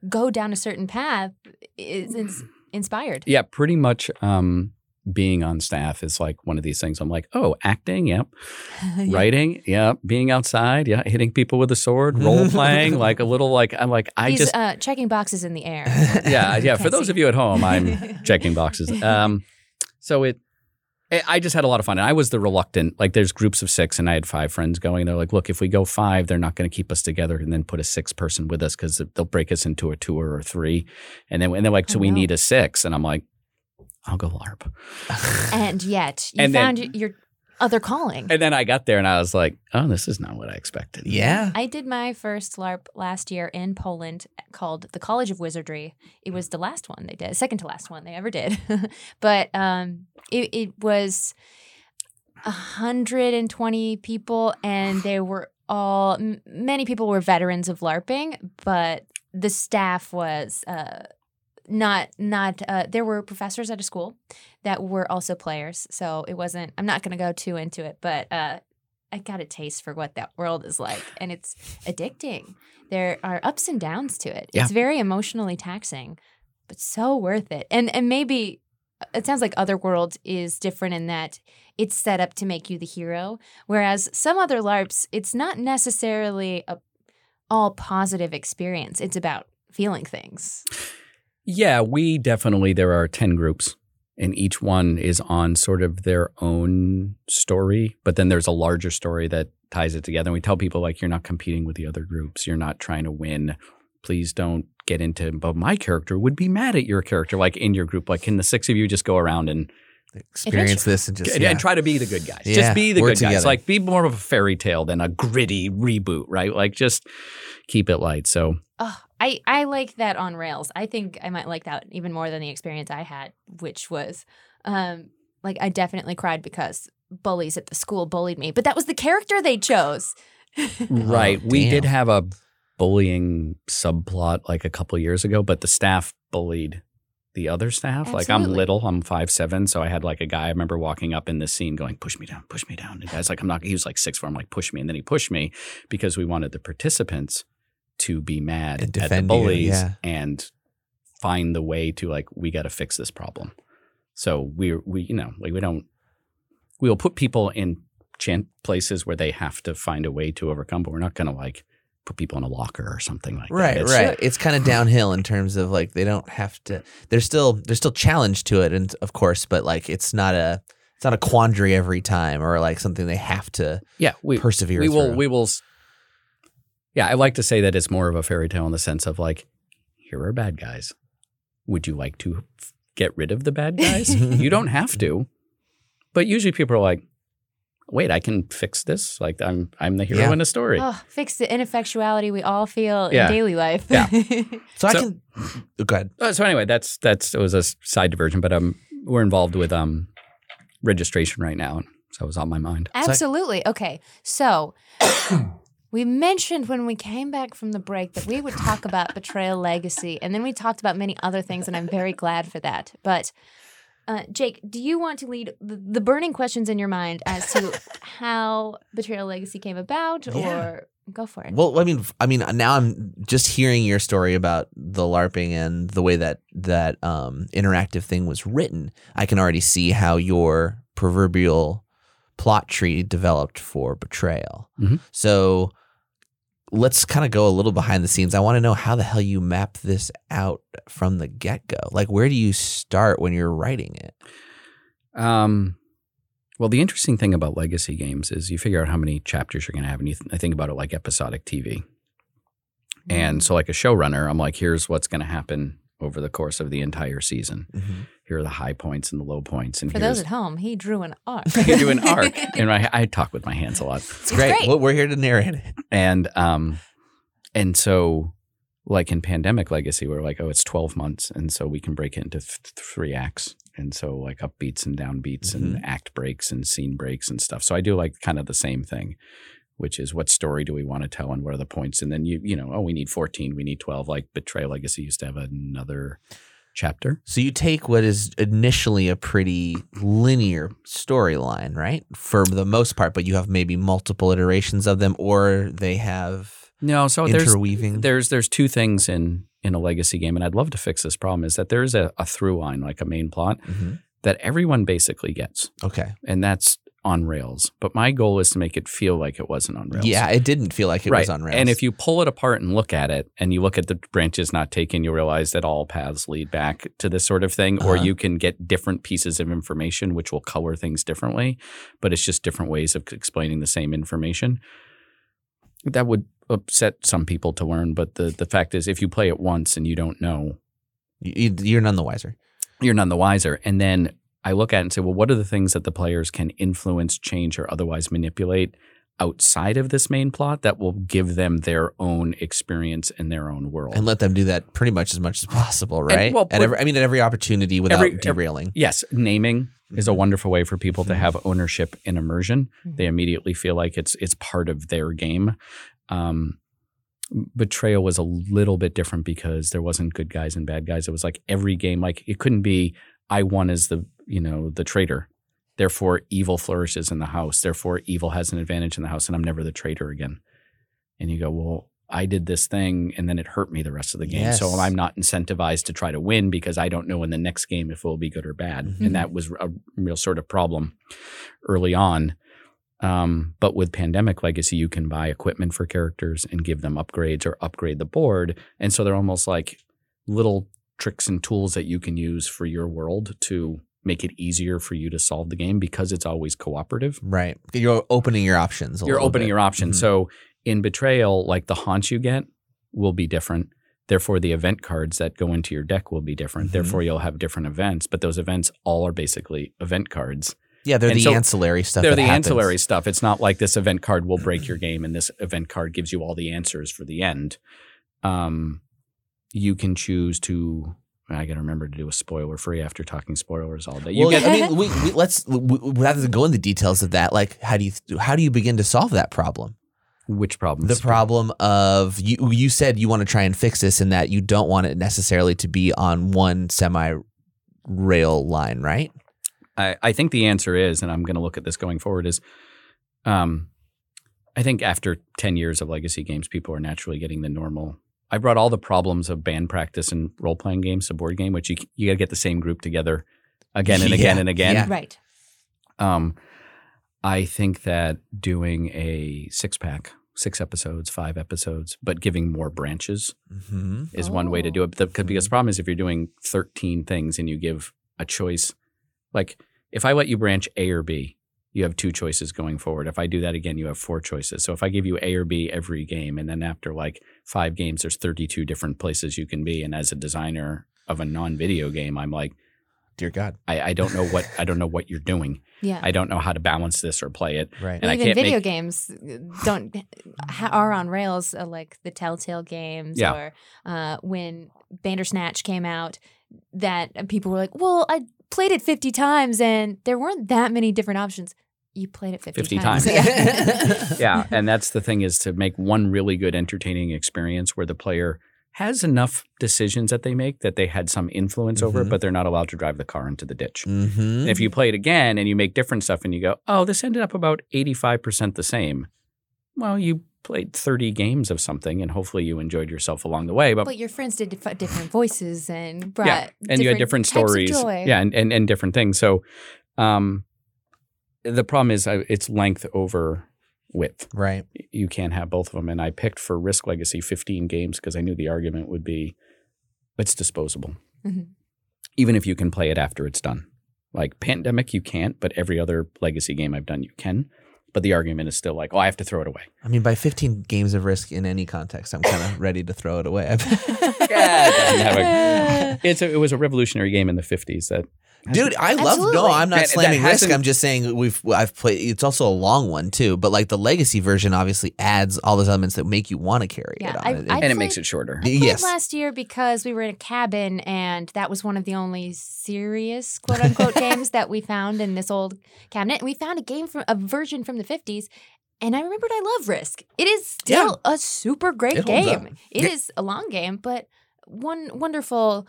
Speaker 1: go down a certain path is, is inspired.
Speaker 3: Yeah, pretty much. Um, being on staff is like one of these things. I'm like, oh, acting, yep.
Speaker 1: Yeah.
Speaker 3: Writing, yeah. Being outside, yeah. Hitting people with a sword, role playing, like a little, like I'm like, I
Speaker 1: He's
Speaker 3: just,
Speaker 1: uh, checking boxes in the air.
Speaker 3: yeah, yeah. For those of you at home, I'm checking boxes. Um, so it, I I just had a lot of fun. And I was the reluctant, like there's groups of six and I had five friends going. They're like, look, if we go five, they're not going to keep us together and then put a six person with us because they'll break us into a two or a three. And then and they're like, so
Speaker 1: Oh,
Speaker 3: we
Speaker 1: no.
Speaker 3: need a six. And I'm like, I'll go LARP.
Speaker 1: And yet you
Speaker 3: And then-
Speaker 1: found your other calling.
Speaker 3: And then I got there and I was like, oh, this is not what I expected.
Speaker 2: yeah.
Speaker 1: I did my first LARP last year in Poland called the College of Wizardry. It was the last one they did, second to last one they ever did. but um, it, it was 120 people, and they were all, m- many people were veterans of LARPing, but the staff was. Uh, not not uh, there were professors at a school that were also players so it wasn't i'm not going to go too into it but uh, i got a taste for what that world is like and it's addicting. There are ups and downs to it.
Speaker 3: Yeah.
Speaker 1: it's very emotionally taxing but so worth it. And and maybe it sounds like otherworld is different in that it's set up to make you the hero whereas some other larps it's not necessarily a all positive experience. It's about feeling things
Speaker 3: Yeah, we definitely, there are 10 groups and each one is on sort of their own story, but then there's a larger story that ties it together. And we tell people, like, you're not competing with the other groups, you're not trying to win. Please don't get into, but my character would be mad at your character, like in your group. Like, can the six of you just go around and,
Speaker 2: Experience this and just
Speaker 3: and,
Speaker 2: yeah.
Speaker 3: and try to be the good guys?
Speaker 2: Yeah,
Speaker 3: just be the
Speaker 2: work
Speaker 3: good guys. Like, be more of a fairy tale than a gritty reboot, right? Like, just keep it light. So,
Speaker 1: Oh, I, I like that on rails. I think I might like that even more than the experience I had, which was um like I definitely cried because bullies at the school bullied me, but that was the character they chose.
Speaker 3: Right. we did have a bullying subplot like a couple years ago, but the staff bullied the other staff. Like I'm little, I'm five seven, so I had like a guy. I remember walking up in this scene, going, "Push me down, push me down." And the guy's like, "I'm not." He was like six four. I'm like, "Push me," and then he pushed me because we wanted the participants to be mad
Speaker 2: And
Speaker 3: at the
Speaker 2: defend you,
Speaker 3: bullies
Speaker 2: yeah.
Speaker 3: and find the way to like we got to fix this problem. So we we you know like we don't we will put people in chan- places where they have to find a way to overcome, but we're not going to like put people in a locker or something like
Speaker 2: Right,
Speaker 3: that. It's-
Speaker 2: right. It's kind of downhill in terms of like they don't have to. There's still there's still challenge to it, and of course, but like it's not a it's not a quandary every time or like something they have to
Speaker 3: Yeah, we
Speaker 2: persevere.
Speaker 3: we will
Speaker 2: through.
Speaker 3: we will. S- Yeah, I like to say that it's more of a fairy tale in the sense of like, here are bad guys. Would you like to f- get rid of the bad guys? you don't have to, but usually people are like, wait, I can fix this. Like I'm I'm the hero
Speaker 2: Yeah.
Speaker 3: in a story.
Speaker 1: oh, fix the ineffectuality we all feel
Speaker 3: Yeah.
Speaker 1: in daily life.
Speaker 3: Yeah.
Speaker 2: so, I can oh, go ahead.
Speaker 3: Uh, so anyway, that's that's it was a side diversion, but um, we're involved with um registration right now, so it was on my mind.
Speaker 1: Absolutely. Okay. So we mentioned when we came back from the break that we would talk about Betrayal Legacy, and then we talked about many other things, and I'm very glad for that. But uh, Jake, do you want to lead the, the burning questions in your mind as to how Betrayal Legacy came about,
Speaker 2: Yeah.
Speaker 1: or go for it?
Speaker 2: Well, I mean, I mean, now I'm just hearing your story about the LARPing and the way that that um, interactive thing was written. I can already see how your proverbial plot tree developed for Betrayal.
Speaker 3: Mhm.
Speaker 2: So let's kind of go a little behind the scenes. I want to know how the hell you map this out from the get go. Like, where do you start when you're writing it?
Speaker 3: Um, well, the interesting thing about legacy games is you figure out how many chapters you're going to have, and you th- I think about it like episodic TV. And so, like a showrunner, I'm like, here's what's going to happen over the course of the entire season. Here are the high points and the low points, and
Speaker 1: for
Speaker 3: here's
Speaker 1: those at home, he drew an arc.
Speaker 3: he drew an arc. and I, I talk with my hands a lot.
Speaker 2: It's great.
Speaker 1: great.
Speaker 2: Well, we're here to narrate it.
Speaker 3: and um and so like in pandemic legacy we're like oh it's 12 months and so we can break it into th- three acts and so like up beats and down beats and act breaks and scene breaks and stuff so i do like kind of the same thing which is what story do we want to tell and what are the points and then you you know oh we need 14 we need 12 like betrayal legacy used to have another chapter
Speaker 2: So you take what is initially a pretty linear storyline, right? For the most part, but you have maybe multiple iterations of them, or they have
Speaker 3: no so there's
Speaker 2: interweaving.
Speaker 3: there's there's two things in in a legacy game and i'd love to fix this problem is that there's a, a through line like a main plot
Speaker 2: Mhm.
Speaker 3: that everyone basically gets
Speaker 2: Okay.
Speaker 3: and that's on rails, but my goal is to make it feel like it wasn't on rails.
Speaker 2: Yeah, it didn't feel like it
Speaker 3: right.
Speaker 2: was on rails.
Speaker 3: And if you pull it apart and look at it, and you look at the branches not taken, you realize that all paths lead back to this sort of thing. Or
Speaker 2: Uh-huh.
Speaker 3: you can get different pieces of information which will color things differently, but it's just different ways of explaining the same information. That would upset some people to learn, but the the fact is, if you play it once and you don't know,
Speaker 2: you're none the wiser.
Speaker 3: you're none the wiser. And then I look at it and say, well, what are the things that the players can influence, change, or otherwise manipulate outside of this main plot that will give them their own experience in their own world?
Speaker 2: And let them do that pretty much as much as possible, right?
Speaker 3: well,
Speaker 2: at every, I mean, at every opportunity without
Speaker 3: Every- every-
Speaker 2: derailing.
Speaker 3: yes, naming is a
Speaker 2: Mhm.
Speaker 3: wonderful way for people to
Speaker 2: Mhm.
Speaker 3: have ownership and immersion. They immediately feel like it's it's part of their game. Um, Betrayal was a little bit different because there wasn't good guys and bad guys. It was like every game, like it couldn't be I won as the you know the traitor, therefore evil flourishes in the house. Therefore evil has an advantage in the house, and I'm never the traitor again. And you go, well, I did this thing, and then it hurt me the rest of the game. So I'm not incentivized to try to win because I don't know in the next game if it will be good or bad.
Speaker 2: Mhm.
Speaker 3: And that was a real sort of problem early on. Um, but with Pandemic Legacy, you can buy equipment for characters and give them upgrades or upgrade the board. And so they're almost like little tricks and tools that you can use for your world to make it easier for you to solve the game because it's always cooperative.
Speaker 2: Right. You're opening your options. a
Speaker 3: You're opening
Speaker 2: bit.
Speaker 3: your options.
Speaker 2: Mhm.
Speaker 3: So in Betrayal, like the haunts you get will be different. Therefore, the event cards that go into your deck will be different.
Speaker 2: Mhm.
Speaker 3: Therefore, you'll have different events, but those events all are basically event cards.
Speaker 2: Yeah, they're
Speaker 3: And
Speaker 2: the
Speaker 3: so
Speaker 2: ancillary stuff.
Speaker 3: They're the
Speaker 2: happens.
Speaker 3: ancillary stuff. It's not like this event card will break your game and this event card gives you all the answers for the end. Um, you can choose to. I got to remember to do a spoiler free after talking spoilers all day. You
Speaker 2: well,
Speaker 3: get
Speaker 2: I mean, we, we let's we, have to go into the details of that. Like, how do you how do you begin to solve that problem?
Speaker 3: which problem?
Speaker 2: The problem of you you said you want to try and fix this, and that you don't want it necessarily to be on one semi rail line, right?
Speaker 3: I, I think the answer is, and I'm going to look at this going forward, is um, I think after 10 years of legacy games, people are naturally getting the normal. I brought all the problems of band practice and role playing games to board game, which you, you got to get the same group together again and again and again.
Speaker 2: yeah.
Speaker 1: Right.
Speaker 3: Um, I think that doing a six pack, six episodes, five episodes, but giving more branches
Speaker 2: Mm-hmm.
Speaker 3: is one way to do it. But the, because the problem is if you're doing 13 things and you give a choice, like if I let you branch A or B, you have two choices going forward. If I do that again, you have four choices. So if I give you A or B every game, and then after like five games, there's 32 different places you can be. And as a designer of a non-video game, I'm like,
Speaker 2: Dear God,
Speaker 3: I, I don't know what I don't know what you're doing.
Speaker 1: Yeah.
Speaker 3: I don't know how to balance this or play it.
Speaker 2: right?
Speaker 3: and I
Speaker 1: Even
Speaker 3: can't
Speaker 1: video
Speaker 3: make-
Speaker 1: games don't ha- are on rails, uh, like the Telltale games,
Speaker 3: Yeah.
Speaker 1: or uh, when Bandersnatch came out. That people were like, "Well, I played it fifty times, and there weren't that many different options." You played it fifty,
Speaker 3: 50
Speaker 1: times.
Speaker 3: times.
Speaker 1: Yeah.
Speaker 3: yeah, and that's the thing is to make one really good entertaining experience where the player has enough decisions that they make that they had some influence over,
Speaker 2: Mhm.
Speaker 3: but they're not allowed to drive the car into the ditch.
Speaker 2: mm-hmm.
Speaker 3: And if you play it again and you make different stuff and you go, "Oh, this ended up about 85% the same." Well, you played 30 games of something and hopefully you enjoyed yourself along the way, but,
Speaker 1: But your friends did dif- different voices and brought
Speaker 3: yeah, and you had different
Speaker 1: types of
Speaker 3: stories.
Speaker 1: joy.
Speaker 3: Yeah, and, and and different things. So um the problem is uh, it's length over width.
Speaker 2: right,
Speaker 3: you can't have both of them. And I picked for Risk Legacy 15 games because I knew the argument would be it's disposable.
Speaker 1: Mhm.
Speaker 3: Even if you can play it after it's done. Like Pandemic, you can't, but every other Legacy game I've done, you can. But the argument is still like, oh, I have to throw it away.
Speaker 2: I mean, by 15 games of risk in any context, I'm kind of ready to throw it away.
Speaker 3: Yeah, it a- It's a, it was a revolutionary game in the 50s that.
Speaker 2: Dude, I love.
Speaker 1: Absolutely.
Speaker 2: No, I'm not
Speaker 3: That- that
Speaker 2: slamming risk. I'm just saying we've I've played. It's also a long one too, but like the legacy version obviously adds all those elements that make you want to carry
Speaker 1: Yeah,
Speaker 2: it on.
Speaker 1: I-
Speaker 2: It-
Speaker 1: I
Speaker 3: and it makes it shorter.
Speaker 1: I played
Speaker 2: Yes.
Speaker 1: last year because we were in a cabin and that was one of the only serious quote unquote games that we found in this old cabinet. And we found a game from a version from the 50s. And I remembered I love Risk. It is still a super great
Speaker 2: It holds up.
Speaker 1: game. It
Speaker 2: Yeah.
Speaker 1: is a long game, but one wonderful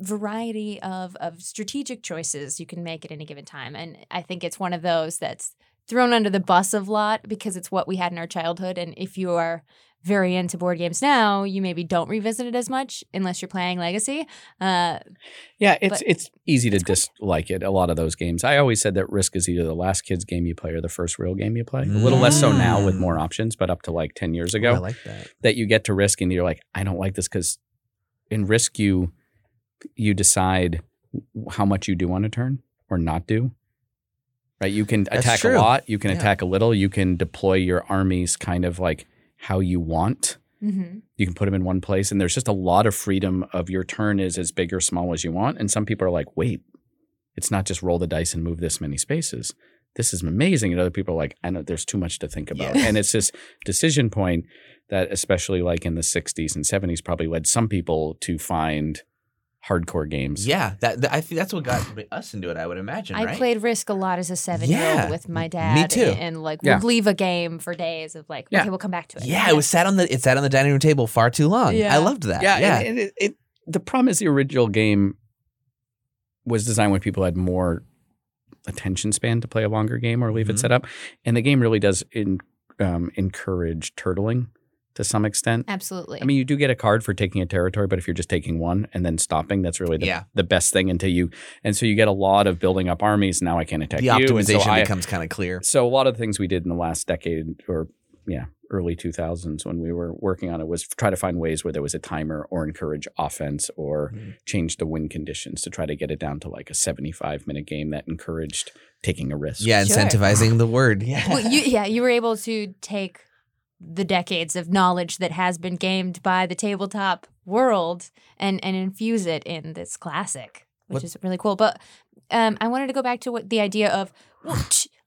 Speaker 1: variety of of strategic choices you can make at any given time. And I think it's one of those that's thrown under the bus of lot because it's what we had in our childhood. And if you are very into board games now, you maybe don't revisit it as much unless you're playing Legacy. Uh,
Speaker 3: Yeah, it's it's easy to
Speaker 1: it's
Speaker 3: dislike it. A lot of those games. I always said that Risk is either the last kids game you play or the first real game you play. A little less so now with
Speaker 2: Mm.
Speaker 3: more options, but up to like ten years
Speaker 2: Oh,
Speaker 3: ago,
Speaker 2: I like that.
Speaker 3: that you get to Risk and you're like, I don't like this because in Risk you you decide how much you do on a turn or not do. Right, you can
Speaker 2: That's
Speaker 3: attack
Speaker 2: true.
Speaker 3: a lot, you can
Speaker 2: Yeah.
Speaker 3: attack a little, you can deploy your armies kind of like how you want
Speaker 1: mhm.
Speaker 3: you can put them in one place and there's just a lot of freedom of your turn is as big or small as you want and some people are like wait it's not just roll the dice and move this many spaces this is amazing and other people are like i know there's too much to think about
Speaker 2: Yeah.
Speaker 3: and it's this decision point that especially like in the 60s and 70s probably led some people to find hardcore games
Speaker 2: Yeah, that, that- I think that's what got us into it. I would imagine.
Speaker 1: I
Speaker 2: right?
Speaker 1: played Risk a lot as a seven year
Speaker 2: Yeah,
Speaker 1: old with my dad.
Speaker 2: me
Speaker 1: dad.
Speaker 2: too.
Speaker 1: And, like,
Speaker 3: Yeah.
Speaker 1: we'd leave a game for days of like,
Speaker 3: Yeah.
Speaker 1: okay, we'll come back to it.
Speaker 2: Yeah, it was sat on the it sat on the dining room table far too long.
Speaker 1: Yeah.
Speaker 2: I loved that.
Speaker 3: yeah,
Speaker 2: yeah.
Speaker 3: And, and it, it, the problem is the original game was designed when people had more attention span to play a longer game or leave it
Speaker 2: Mhm.
Speaker 3: set up, and the game really does in, um, encourage turtling to some extent.
Speaker 1: Absolutely.
Speaker 3: I mean, you do get a card for taking a territory, but if you're just taking one and then stopping, that's really the,
Speaker 2: Yeah.
Speaker 3: the best thing until you. And so you get a lot of building up armies. Now I can't attack
Speaker 2: the
Speaker 3: you. and so
Speaker 2: optimization
Speaker 3: I-
Speaker 2: becomes kind of clear.
Speaker 3: so a lot of the things we did in the last decade or yeah early 2000s when we were working on it was try to find ways where there was a timer or encourage offense or
Speaker 2: Mhm.
Speaker 3: change the win conditions to try to get it down to like a 75 minute game that encouraged taking a risk
Speaker 2: Yeah,
Speaker 1: Sure.
Speaker 2: incentivizing the word. Yeah.
Speaker 1: well, you, yeah, you were able to take the decades of knowledge that has been gamed by the tabletop world and and infuse it in this classic, which
Speaker 2: What-
Speaker 1: is really cool. But um, I wanted to go back to what the idea of well,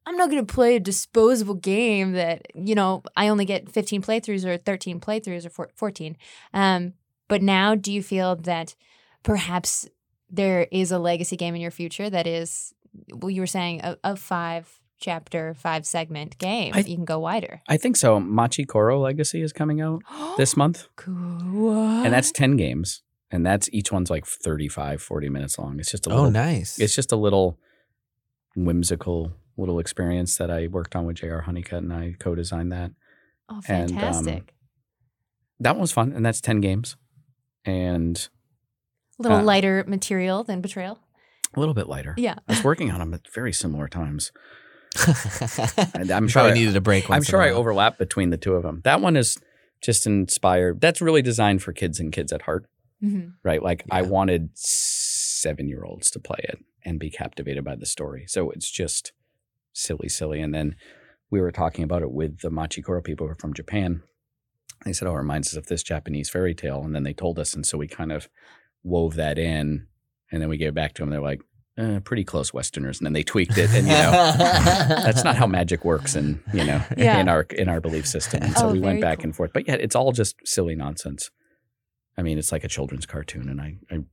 Speaker 1: I'm not going to play a disposable game that you know I only get 15 playthroughs or 13 playthroughs or 14. Um, but now, do you feel that perhaps there is a legacy game in your future that is well, you were saying a, a five chapter, five segment game.
Speaker 3: I-
Speaker 1: you can go wider.
Speaker 3: i think so machi koro legacy is coming out this month
Speaker 1: cool.
Speaker 3: and that's 10 games and that's each one's like 35 40 minutes long it's just a
Speaker 2: Oh,
Speaker 3: little
Speaker 2: nice.
Speaker 3: it's just a little whimsical little experience that I worked on with J.R. Honeycutt and I co-designed that.
Speaker 1: oh,
Speaker 3: and, um,
Speaker 1: fantastic.
Speaker 3: That one was fun, and that's ten games, and
Speaker 1: a little
Speaker 3: uh,
Speaker 1: lighter material than Betrayal.
Speaker 3: a little bit lighter.
Speaker 1: Yeah.
Speaker 3: I was working on them at very similar times.
Speaker 2: I'm
Speaker 3: I'm
Speaker 2: sure
Speaker 3: sure
Speaker 2: I
Speaker 3: I-
Speaker 2: needed a break.
Speaker 3: I'm sure I
Speaker 2: while.
Speaker 3: overlap between the two of them. That one is just inspired. That's really designed for kids and kids at heart,
Speaker 1: Mhm.
Speaker 3: right? Like I wanted seven year olds to play it and be captivated by the story. So it's just silly, silly. And then we were talking about it with the Machikoro people who are from Japan. They said, "Oh, it reminds us of this Japanese fairy tale," and then they told us, and so we kind of wove that in, and then we gave it back to them. They're like, uh, "Pretty close Westerners," and then they tweaked it, and you know. That's not how magic works, in you know,
Speaker 1: Yeah.
Speaker 3: in our in our belief system. And so
Speaker 1: Oh,
Speaker 3: we went back
Speaker 1: cool.
Speaker 3: and forth. But yeah, it's all just silly nonsense. I mean, it's like a children's cartoon, and I, I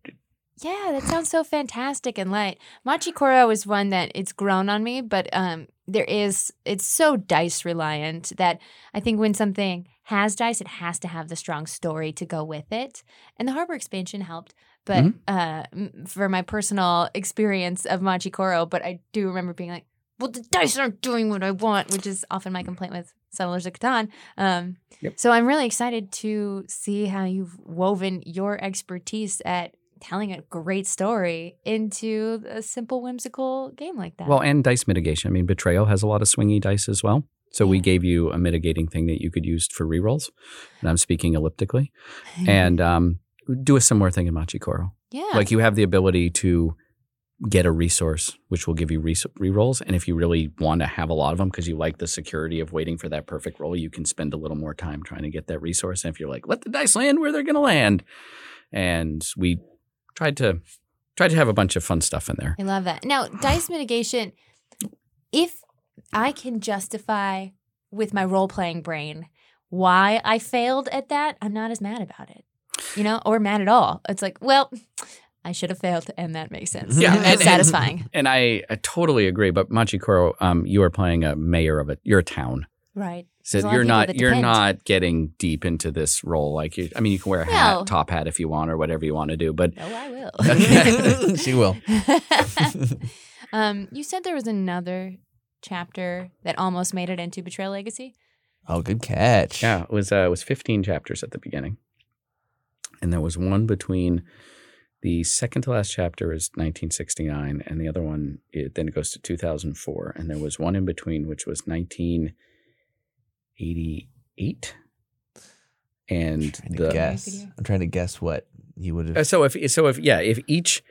Speaker 1: Yeah, that sounds so fantastic and light. Machikoro is one that it's grown on me, but um, there is it's so dice reliant that I think when something has dice, it has to have the strong story to go with it. And the harbor expansion helped, but
Speaker 3: Mhm.
Speaker 1: uh, for my personal experience of Machikoro, but I do remember being like, "Well, the dice aren't doing what I want," which is often my complaint with Settlers of Catan. Um,
Speaker 3: Yep.
Speaker 1: So I'm really excited to see how you've woven your expertise at telling a great story into a simple, whimsical game like that.
Speaker 3: well, and dice mitigation. I mean, betrayal has a lot of swingy dice as well. So we gave you a mitigating thing that you could use for rerolls, and I'm speaking elliptically. And um, do a similar thing in Machikoro.
Speaker 1: yeah,
Speaker 3: Like you have the ability to get a resource, which will give you re- rolls And if you really want to have a lot of them because you like the security of waiting for that perfect roll, you can spend a little more time trying to get that resource. And if you're like, let the dice land where they're going to land, and we tried to tried to have a bunch of fun stuff in there.
Speaker 1: I love that. Now, dice mitigation, if I can justify with my role playing brain why I failed at that, I'm not as mad about it, you know, or mad at all. It's like, well, I should have failed, and that makes sense.
Speaker 2: Yeah, and- and-
Speaker 1: satisfying.
Speaker 3: And I, I totally agree. But Machikoro, um, you are playing a mayor of a You're a town.
Speaker 1: right.
Speaker 3: So
Speaker 1: There's a lot of
Speaker 3: you're not you're not getting deep into this role. Like you, I mean, you can wear a hat,
Speaker 1: No.
Speaker 3: top hat if you want, or whatever you want to do. But
Speaker 1: No, I will.
Speaker 3: Okay.
Speaker 2: she will.
Speaker 1: um, you said there was another chapter that almost made it into Betrayal Legacy.
Speaker 2: Oh, good catch.
Speaker 3: Yeah, it was uh, it was 15 chapters at the beginning, and there was one between the second to last chapter is 1969, and the other one it, then it goes to 2004, and there was one in between which was 1988, and
Speaker 2: trying to
Speaker 3: the
Speaker 2: guess. I'm trying to guess what you would
Speaker 3: uh,
Speaker 2: have.
Speaker 3: so if so if yeah if each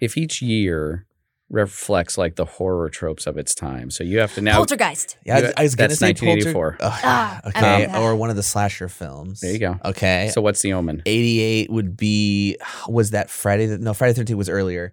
Speaker 3: if each year reflects like the horror tropes of its time, so you have to now
Speaker 1: Poltergeist.
Speaker 2: Yeah, I was, I was gonna
Speaker 3: that's
Speaker 2: say
Speaker 3: 1984.
Speaker 2: Polter- Ugh,
Speaker 1: Ah,
Speaker 2: okay,
Speaker 1: love that.
Speaker 2: or one of the slasher films.
Speaker 3: There you go.
Speaker 2: Okay.
Speaker 3: So what's the omen?
Speaker 2: 88 would be was that Friday the, no Friday the 13th was earlier.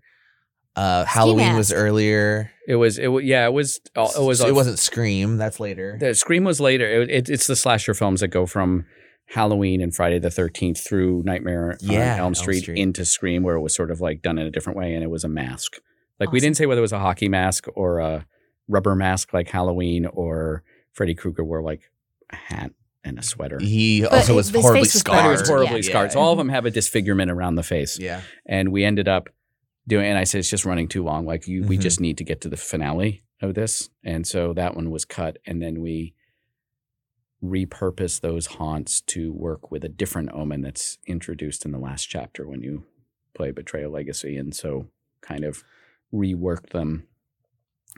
Speaker 2: Uh Halloween was earlier.
Speaker 3: It was it wa- yeah it was uh, it was
Speaker 2: it wasn't Scream, that's later.
Speaker 3: The Scream was later. It, it, it's the slasher films that go from Halloween and Friday the Thirteenth through Nightmare
Speaker 2: Yeah,
Speaker 3: on Elm
Speaker 2: Elm
Speaker 3: Street,
Speaker 2: Street.
Speaker 3: into Scream, where it was sort of like done in a different way, and it was a mask. Like we didn't say whether it was a hockey mask or a rubber mask like Halloween, or Freddy Krueger wore like a hat and a sweater.
Speaker 2: he
Speaker 1: But
Speaker 2: also was horribly
Speaker 1: was
Speaker 2: scarred.
Speaker 3: But it was horribly
Speaker 1: yeah.
Speaker 3: scarred. So all of them have a disfigurement around the face.
Speaker 2: Yeah.
Speaker 3: And we ended up doing, and I said, it's just running too long. Like, you, we
Speaker 2: Mhm.
Speaker 3: just need to get to the finale of this. And so that one was cut. And then we repurposed those haunts to work with a different omen that's introduced in the last chapter when you play Betrayal Legacy. And so kind of reworked them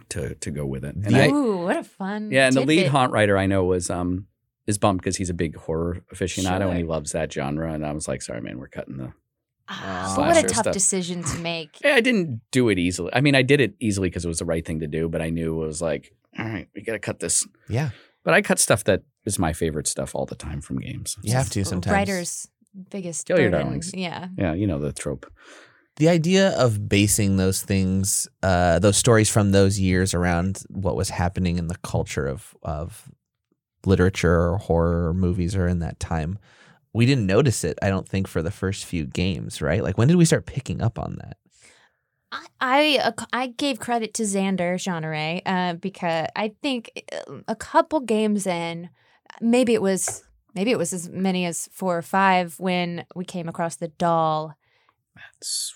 Speaker 3: to to go with it. And
Speaker 2: The
Speaker 3: I,
Speaker 1: Ooh, what a fun.
Speaker 3: yeah, and the lead
Speaker 1: tidbit.
Speaker 3: haunt writer I know was um is bummed because he's a big horror aficionado and he loves that genre. And I was like, sorry, man, we're cutting the.
Speaker 1: But what a tough
Speaker 3: stuff.
Speaker 1: decision to make.
Speaker 3: Yeah, I didn't do it easily. I mean, I did it easily because it was the right thing to do, but I knew it was like, all right, we got to cut this.
Speaker 2: Yeah.
Speaker 3: But I cut stuff that is my favorite stuff all the time from games.
Speaker 2: You have to sometimes.
Speaker 1: Writers' biggest
Speaker 3: Kill your darlings.
Speaker 1: Yeah.
Speaker 3: Yeah, you know the trope.
Speaker 2: The idea of basing those things, uh, those stories from those years around what was happening in the culture of of literature or horror or movies or in that time, we didn't notice it. I don't think for the first few games, right? Like when did we start picking up on that?
Speaker 1: I I, uh, gave credit to Xander Jeanneret uh, because I think uh, a couple games in, maybe it was maybe it was as many as four or five when we came across the doll.
Speaker 3: It's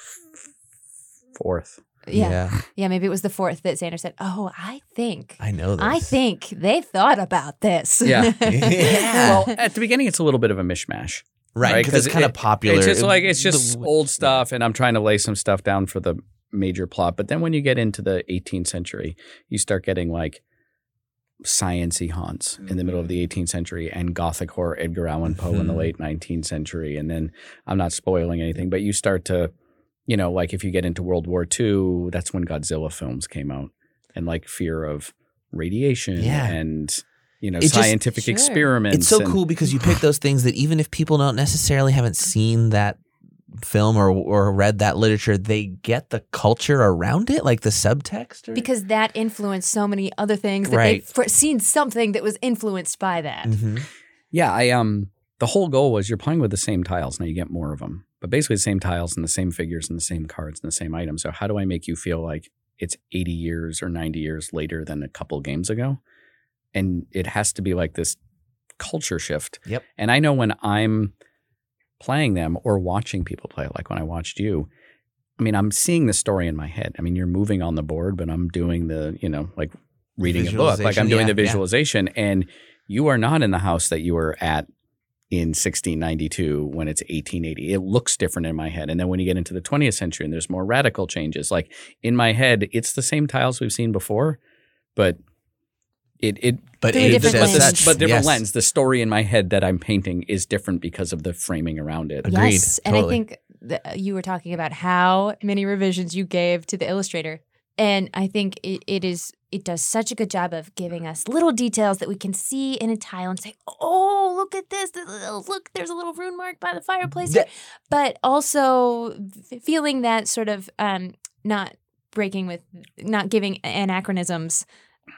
Speaker 3: fourth.
Speaker 1: Yeah, yeah, maybe it was the fourth that Xander said, "Oh, I think,
Speaker 2: I know this.
Speaker 1: I think they thought about this."
Speaker 3: Yeah.
Speaker 2: Yeah.
Speaker 3: Well, at the beginning, it's a little bit of a mishmash.
Speaker 2: right
Speaker 3: right,
Speaker 2: it's kind of
Speaker 3: it-
Speaker 2: popular.
Speaker 3: It's just
Speaker 2: It-
Speaker 3: like it's just
Speaker 2: the-
Speaker 3: old stuff, and I'm trying to lay some stuff down for the major plot. But then when you get into the 18th century, you start getting like sciency haunts in the middle of the 18th century and gothic horror Edgar Allan Poe in the
Speaker 2: Mhm.
Speaker 3: late 19th century. And then I'm not spoiling anything, but you start to, you know, like if you get into World War II, that's when Godzilla films came out and like fear of radiation
Speaker 2: Yeah.
Speaker 3: and you know
Speaker 2: It just-
Speaker 3: scientific
Speaker 1: Sure.
Speaker 3: experiments.
Speaker 2: It's so
Speaker 3: and-
Speaker 2: cool because you pick those things that even if people don't necessarily haven't seen that film or or read that literature, they get the culture around it, like the subtext. Or,
Speaker 1: because that influenced so many other things that
Speaker 2: Right.
Speaker 1: they've seen something that was influenced by that.
Speaker 2: Mhm.
Speaker 3: Yeah, I um the whole goal was you're playing with the same tiles. Now you get more of them. But basically the same tiles and the same figures and the same cards and the same items. So how do I make you feel like it's 80 years or 90 years later than a couple games ago? And it has to be like this culture shift.
Speaker 2: Yep.
Speaker 3: And I know when I'm playing them or watching people play, like when I watched you, I mean, I'm seeing the story in my head. I mean, you're moving on the board, but I'm doing the, you know, like reading a book, like I'm doing
Speaker 2: yeah,
Speaker 3: the
Speaker 2: yeah.
Speaker 3: visualization. And you are not in the house that you were at in 1692 when it's 1880. It looks different in my head. And then when you get into the 20th century and there's more radical changes, like in my head, it's the same tiles we've seen before, but it it
Speaker 2: But
Speaker 1: Through a
Speaker 2: aged
Speaker 1: different
Speaker 3: but, the,
Speaker 1: lens.
Speaker 2: such,
Speaker 3: but different
Speaker 2: yes.
Speaker 3: lens. The story in my head that I'm painting is different because of the framing around it.
Speaker 2: Agreed.
Speaker 1: Yes, and I think that you were talking about how many revisions you gave to the illustrator, and I think it, it is it does such a good job of giving us little details that we can see in a tile and say, "Oh, look at this! This Look, there's a little rune mark by the fireplace." here." But also feeling that sort of um, not breaking with, not giving anachronisms,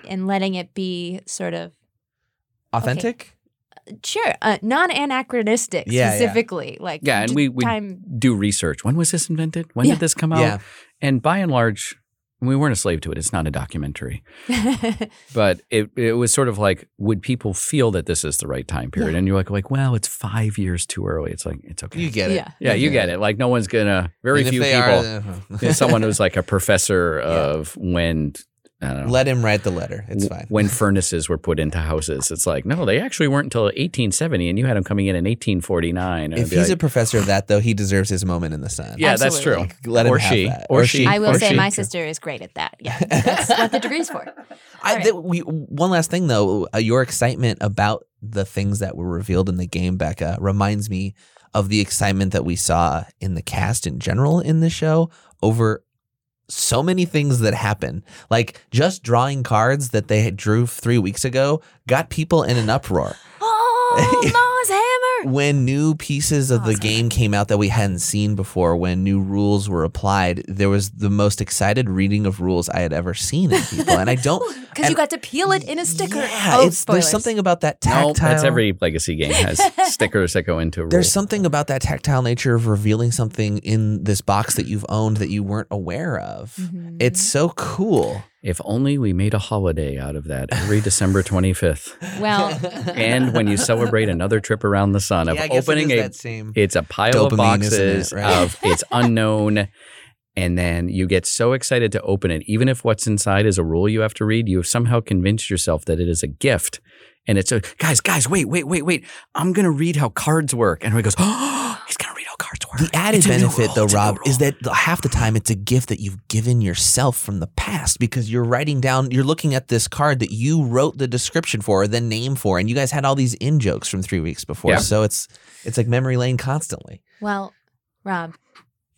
Speaker 1: and letting it be sort of
Speaker 2: authentic.
Speaker 1: sure uh, non-anachronistic
Speaker 2: Yeah, yeah.
Speaker 1: specifically like
Speaker 3: Yeah, and
Speaker 1: j-
Speaker 3: we- we-
Speaker 1: time
Speaker 3: Do research. When was this invented? When
Speaker 1: Yeah.
Speaker 3: did this come out?
Speaker 2: Yeah.
Speaker 3: And by and large, we weren't a slave to it. It's not a documentary. But it it was sort of like, would people feel that this is the right time period?
Speaker 1: Yeah.
Speaker 3: And you're like, like, well, it's five years too early. It's like, it's okay.
Speaker 2: You get it.
Speaker 1: Yeah.
Speaker 3: yeah, you get it. Like no one's gonna very
Speaker 2: And
Speaker 3: few people.
Speaker 2: Are,
Speaker 3: Yeah, someone who's like a professor of when I don't know.
Speaker 2: Let him write the letter. It's
Speaker 3: w-
Speaker 2: fine.
Speaker 3: When furnaces were put into houses, it's like no, they actually weren't until 1870, and you had them coming in in 1849. And
Speaker 2: if
Speaker 3: I'd be
Speaker 2: he's a professor of that, though, he deserves his moment in the sun.
Speaker 3: yeah, that's true.
Speaker 1: Absolutely.
Speaker 2: Let him
Speaker 3: or
Speaker 2: have
Speaker 3: she,
Speaker 2: that.
Speaker 3: or she.
Speaker 1: I will
Speaker 3: or
Speaker 1: say
Speaker 3: she.
Speaker 1: my sister is great at that. Yeah, that's what the degree's for.
Speaker 2: I,
Speaker 1: All
Speaker 2: th- we, one last thing though, uh, your excitement about the things that were revealed in the game, Becca, reminds me of the excitement that we saw in the cast in general in the show over so many things that happen. Like just drawing cards that they drew three weeks ago got people in an uproar.
Speaker 1: Oh!
Speaker 2: When new pieces of the
Speaker 1: Awesome.
Speaker 2: game came out that we hadn't seen before, when new rules were applied, there was the most excited reading of rules I had ever seen in people. And I don't
Speaker 1: Because you got to peel it in a sticker.
Speaker 2: Yeah,
Speaker 1: oh,
Speaker 2: it's, there's something about that tactile.
Speaker 3: No,
Speaker 2: tactile.
Speaker 3: that's every legacy game has stickers that go into. a
Speaker 2: There's something about that tactile nature of revealing something in this box that you've owned that you weren't aware of.
Speaker 1: Mhm.
Speaker 2: It's so cool.
Speaker 3: If only we made a holiday out of that every December 25th.
Speaker 1: well,
Speaker 3: And when you celebrate another trip around the sun of
Speaker 2: Yeah, I guess it
Speaker 3: opening
Speaker 2: is
Speaker 3: a
Speaker 2: that same.
Speaker 3: it's a pile of
Speaker 2: Dopamine, isn't it?
Speaker 3: boxes
Speaker 2: Right.
Speaker 3: of it's unknown and then you get so excited to open it even if what's inside is a rule you have to read you have somehow convinced yourself that it is a gift and it's a guys guys wait wait wait wait i'm gonna read how cards work and he goes oh he's gonna read how cards work
Speaker 2: The added
Speaker 3: It's
Speaker 2: benefit,
Speaker 3: rule,
Speaker 2: though,
Speaker 3: it's a new
Speaker 2: Rob, is that half the time it's a gift that you've given yourself from the past because you're writing down, you're looking at this card that you wrote the description for, or the name for, and you guys had all these in jokes from three weeks before.
Speaker 3: Yeah.
Speaker 2: So it's it's like memory lane constantly.
Speaker 1: well, Rob,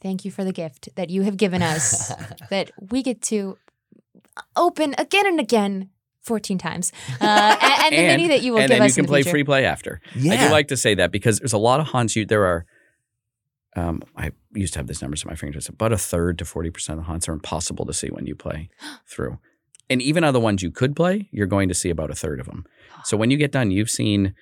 Speaker 1: thank you for the gift that you have given us that we get to open again and again 14 times. Uh, and, and the mini that you will
Speaker 3: and
Speaker 1: give
Speaker 3: then
Speaker 1: us
Speaker 3: you can play
Speaker 1: future.
Speaker 3: free play after
Speaker 2: yeah.
Speaker 3: I do like to say that because there's a lot of haunts. You there are. Um, I used to have this numbers at my fingertips. About a third to forty percent of the haunts are impossible to see when you play through, and even on the ones you could play, you're going to see about a third of them. So when you get done, you've seen,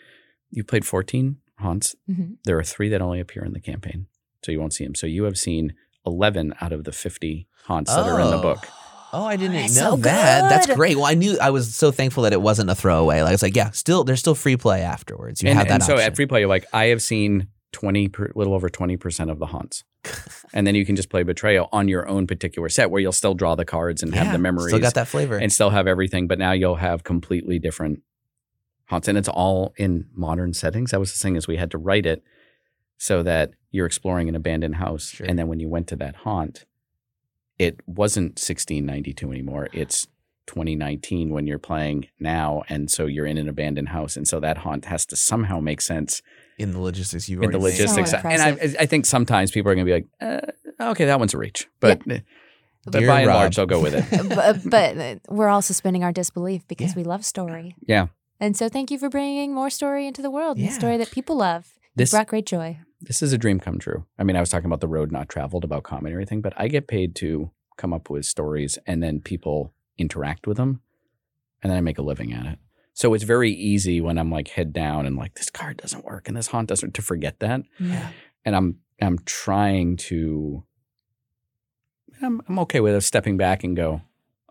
Speaker 3: you played fourteen haunts.
Speaker 1: Mhm.
Speaker 3: There are three that only appear in the campaign, so you won't see them. So you have seen eleven out of the fifty haunts that are in the
Speaker 2: Oh.
Speaker 3: book.
Speaker 2: Oh, I didn't know
Speaker 1: so
Speaker 2: that. That's great. Well, I knew I was so thankful that it wasn't a throwaway. Like it's like, yeah, still there's still free play afterwards. You
Speaker 3: and,
Speaker 2: have that
Speaker 3: and so
Speaker 2: option.
Speaker 3: at free play, you're like, I have seen twenty, per, little over twenty percent of the haunts, and then you can just play betrayal on your own particular set, where you'll still draw the cards and have
Speaker 2: Yeah,
Speaker 3: the memories,
Speaker 2: Still got that flavor.
Speaker 3: and still have everything. But now you'll have completely different haunts, and it's all in modern settings. That was the thing is we had to write it so that you're exploring an abandoned house,
Speaker 2: Sure.
Speaker 3: and then when you went to that haunt, it wasn't 1692 anymore. It's 2019 when you're playing now, and so you're in an abandoned house, and so that haunt has to somehow make sense
Speaker 2: in the logistics you've
Speaker 3: in the logistics.
Speaker 1: So
Speaker 3: and I, I think sometimes people are going to be like, uh, okay, that one's a reach, but but
Speaker 2: Dear
Speaker 3: by and
Speaker 2: Rob.
Speaker 3: large, I'll go with it.
Speaker 1: but, but uh, we're all suspending our disbelief because
Speaker 2: Yeah.
Speaker 1: we love story.
Speaker 3: Yeah.
Speaker 1: And so thank you for bringing more story into the world,
Speaker 2: Yeah.
Speaker 1: the story that people love. You
Speaker 3: This
Speaker 1: brought great joy.
Speaker 3: This is a dream come true. I mean, I was talking about the road not traveled, about comedy and everything, but I get paid to come up with stories and then people interact with them and then I make a living at it. So it's very easy when I'm like head down and like this card doesn't work and this haunt doesn't to forget that.
Speaker 2: Yeah.
Speaker 3: And I'm I'm trying to I'm I'm okay with it stepping back and go,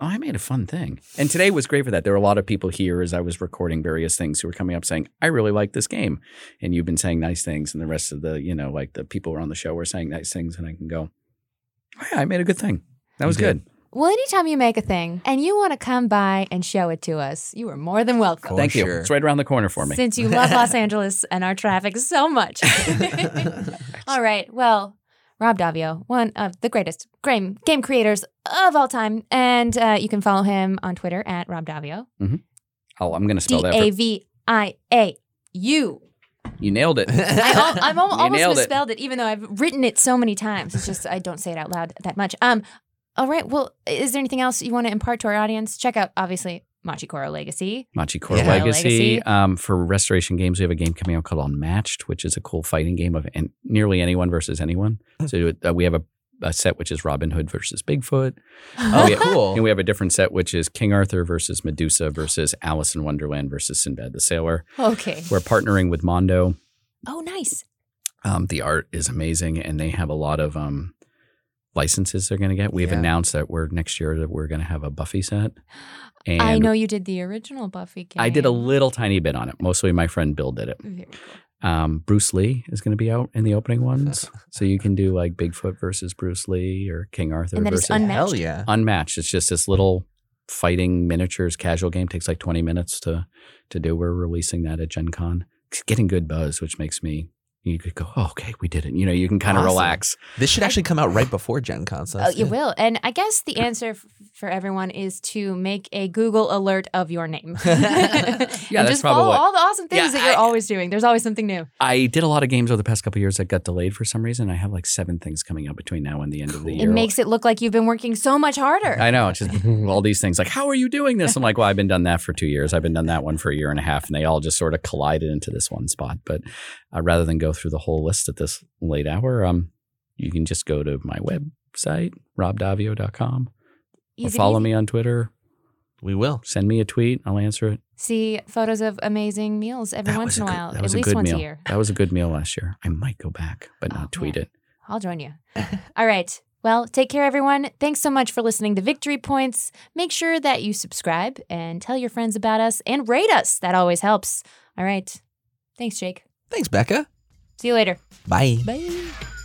Speaker 3: Oh, I made a fun thing. And today was great for that. There were a lot of people here as I was recording various things who were coming up saying, I really like this game. And you've been saying nice things. And the rest of the, you know, like the people who are on the show were saying nice things. And I can go, oh, yeah, I made a good thing. That was good.
Speaker 1: Well, anytime you make a thing and you want to come by and show it to us, you are more than welcome.
Speaker 2: For
Speaker 3: Thank you. It's right around the corner for me.
Speaker 1: Since you love Los Angeles and our traffic so much. all right. Well, Rob Daviau, one of the greatest game, game creators of all time. And uh, you can follow him on Twitter at Rob Daviau.
Speaker 3: Oh, I'm going to
Speaker 1: D
Speaker 3: spell that.
Speaker 1: A
Speaker 3: For,
Speaker 1: V I A U.
Speaker 3: you nailed it.
Speaker 1: I al- almost
Speaker 3: nailed it.
Speaker 1: misspelled it. even though I've written it so many times. It's just I don't say it out loud that much. Um, all right. Well, is there anything else you want to impart to our audience? Check out obviously Machi Koro Legacy.
Speaker 3: Machi Koro
Speaker 2: Yeah.
Speaker 3: Legacy.
Speaker 1: Legacy.
Speaker 3: Um, for restoration games, we have a game coming out called Unmatched, which is a cool fighting game of an, nearly anyone versus anyone. So uh, we have a, a set which is Robin Hood versus Bigfoot.
Speaker 2: oh,
Speaker 3: yeah.
Speaker 2: cool.
Speaker 3: And we have a different set which is King Arthur versus Medusa versus Alice in Wonderland versus Sinbad the Sailor.
Speaker 1: okay.
Speaker 3: We're partnering with Mondo.
Speaker 1: Oh, nice.
Speaker 3: Um, the art is amazing, and they have a lot of um, licenses they're going to get. We've
Speaker 2: Yeah.
Speaker 3: announced that we're next year that we're going to have a Buffy set. And
Speaker 1: I know you did the original Buffy game.
Speaker 3: I did a little tiny bit on it. Mostly my friend Bill did it. Um, Bruce Lee is going to be out in the opening ones, so you can do like Bigfoot versus Bruce Lee or King Arthur
Speaker 1: And that is
Speaker 3: versus
Speaker 1: unmatched.
Speaker 2: Hell yeah.
Speaker 3: unmatched. It's just this little fighting miniatures casual game takes like 20 minutes to to do. We're releasing that at Gen Con. It's getting good buzz, which makes me you could go, oh, okay, we did it. You know, you can kind of
Speaker 2: Awesome.
Speaker 3: relax.
Speaker 2: This should actually come out right before Gen Con. So
Speaker 1: Oh,
Speaker 2: that's
Speaker 1: you
Speaker 2: good.
Speaker 1: will. And I guess the answer f- for everyone is to make a Google alert of your name.
Speaker 3: Yeah,
Speaker 1: and
Speaker 3: that's
Speaker 1: just
Speaker 3: probably
Speaker 1: follow
Speaker 3: what-
Speaker 1: all the awesome things
Speaker 3: Yeah,
Speaker 1: that you're
Speaker 3: I-
Speaker 1: always doing. There's always something new.
Speaker 3: I did a lot of games over the past couple of years that got delayed for some reason. I have like seven things coming out between now and the end of the year.
Speaker 1: It makes it look like you've been working so much harder.
Speaker 3: I know. It's just all these things like, how are you doing this? I'm like, well, I've been done that for two years. I've been done that one for a year and a half. And they all just sort of collided into this one spot. But uh, rather than go through the whole list at this late hour, um, you can just go to my website, robdaviau.com. Or
Speaker 1: Easy
Speaker 3: follow
Speaker 1: peasy.
Speaker 3: me on Twitter.
Speaker 2: We will.
Speaker 3: Send me a tweet. I'll answer it.
Speaker 1: See photos of amazing meals every
Speaker 3: That
Speaker 1: once in a
Speaker 3: good-
Speaker 1: while,
Speaker 3: that
Speaker 1: at
Speaker 3: was a
Speaker 1: least
Speaker 3: good
Speaker 1: once
Speaker 3: meal.
Speaker 1: a year.
Speaker 3: That was a good meal last year. I might go back, but
Speaker 1: Oh,
Speaker 3: not tweet
Speaker 1: man.
Speaker 3: it.
Speaker 1: I'll join you. All right. Well, take care, everyone. Thanks so much for listening to Victory Points. Make sure that you subscribe and tell your friends about us and rate us. That always helps. All right. Thanks, Jake.
Speaker 2: Thanks, Becca.
Speaker 1: See you later.
Speaker 2: Bye.
Speaker 1: Bye.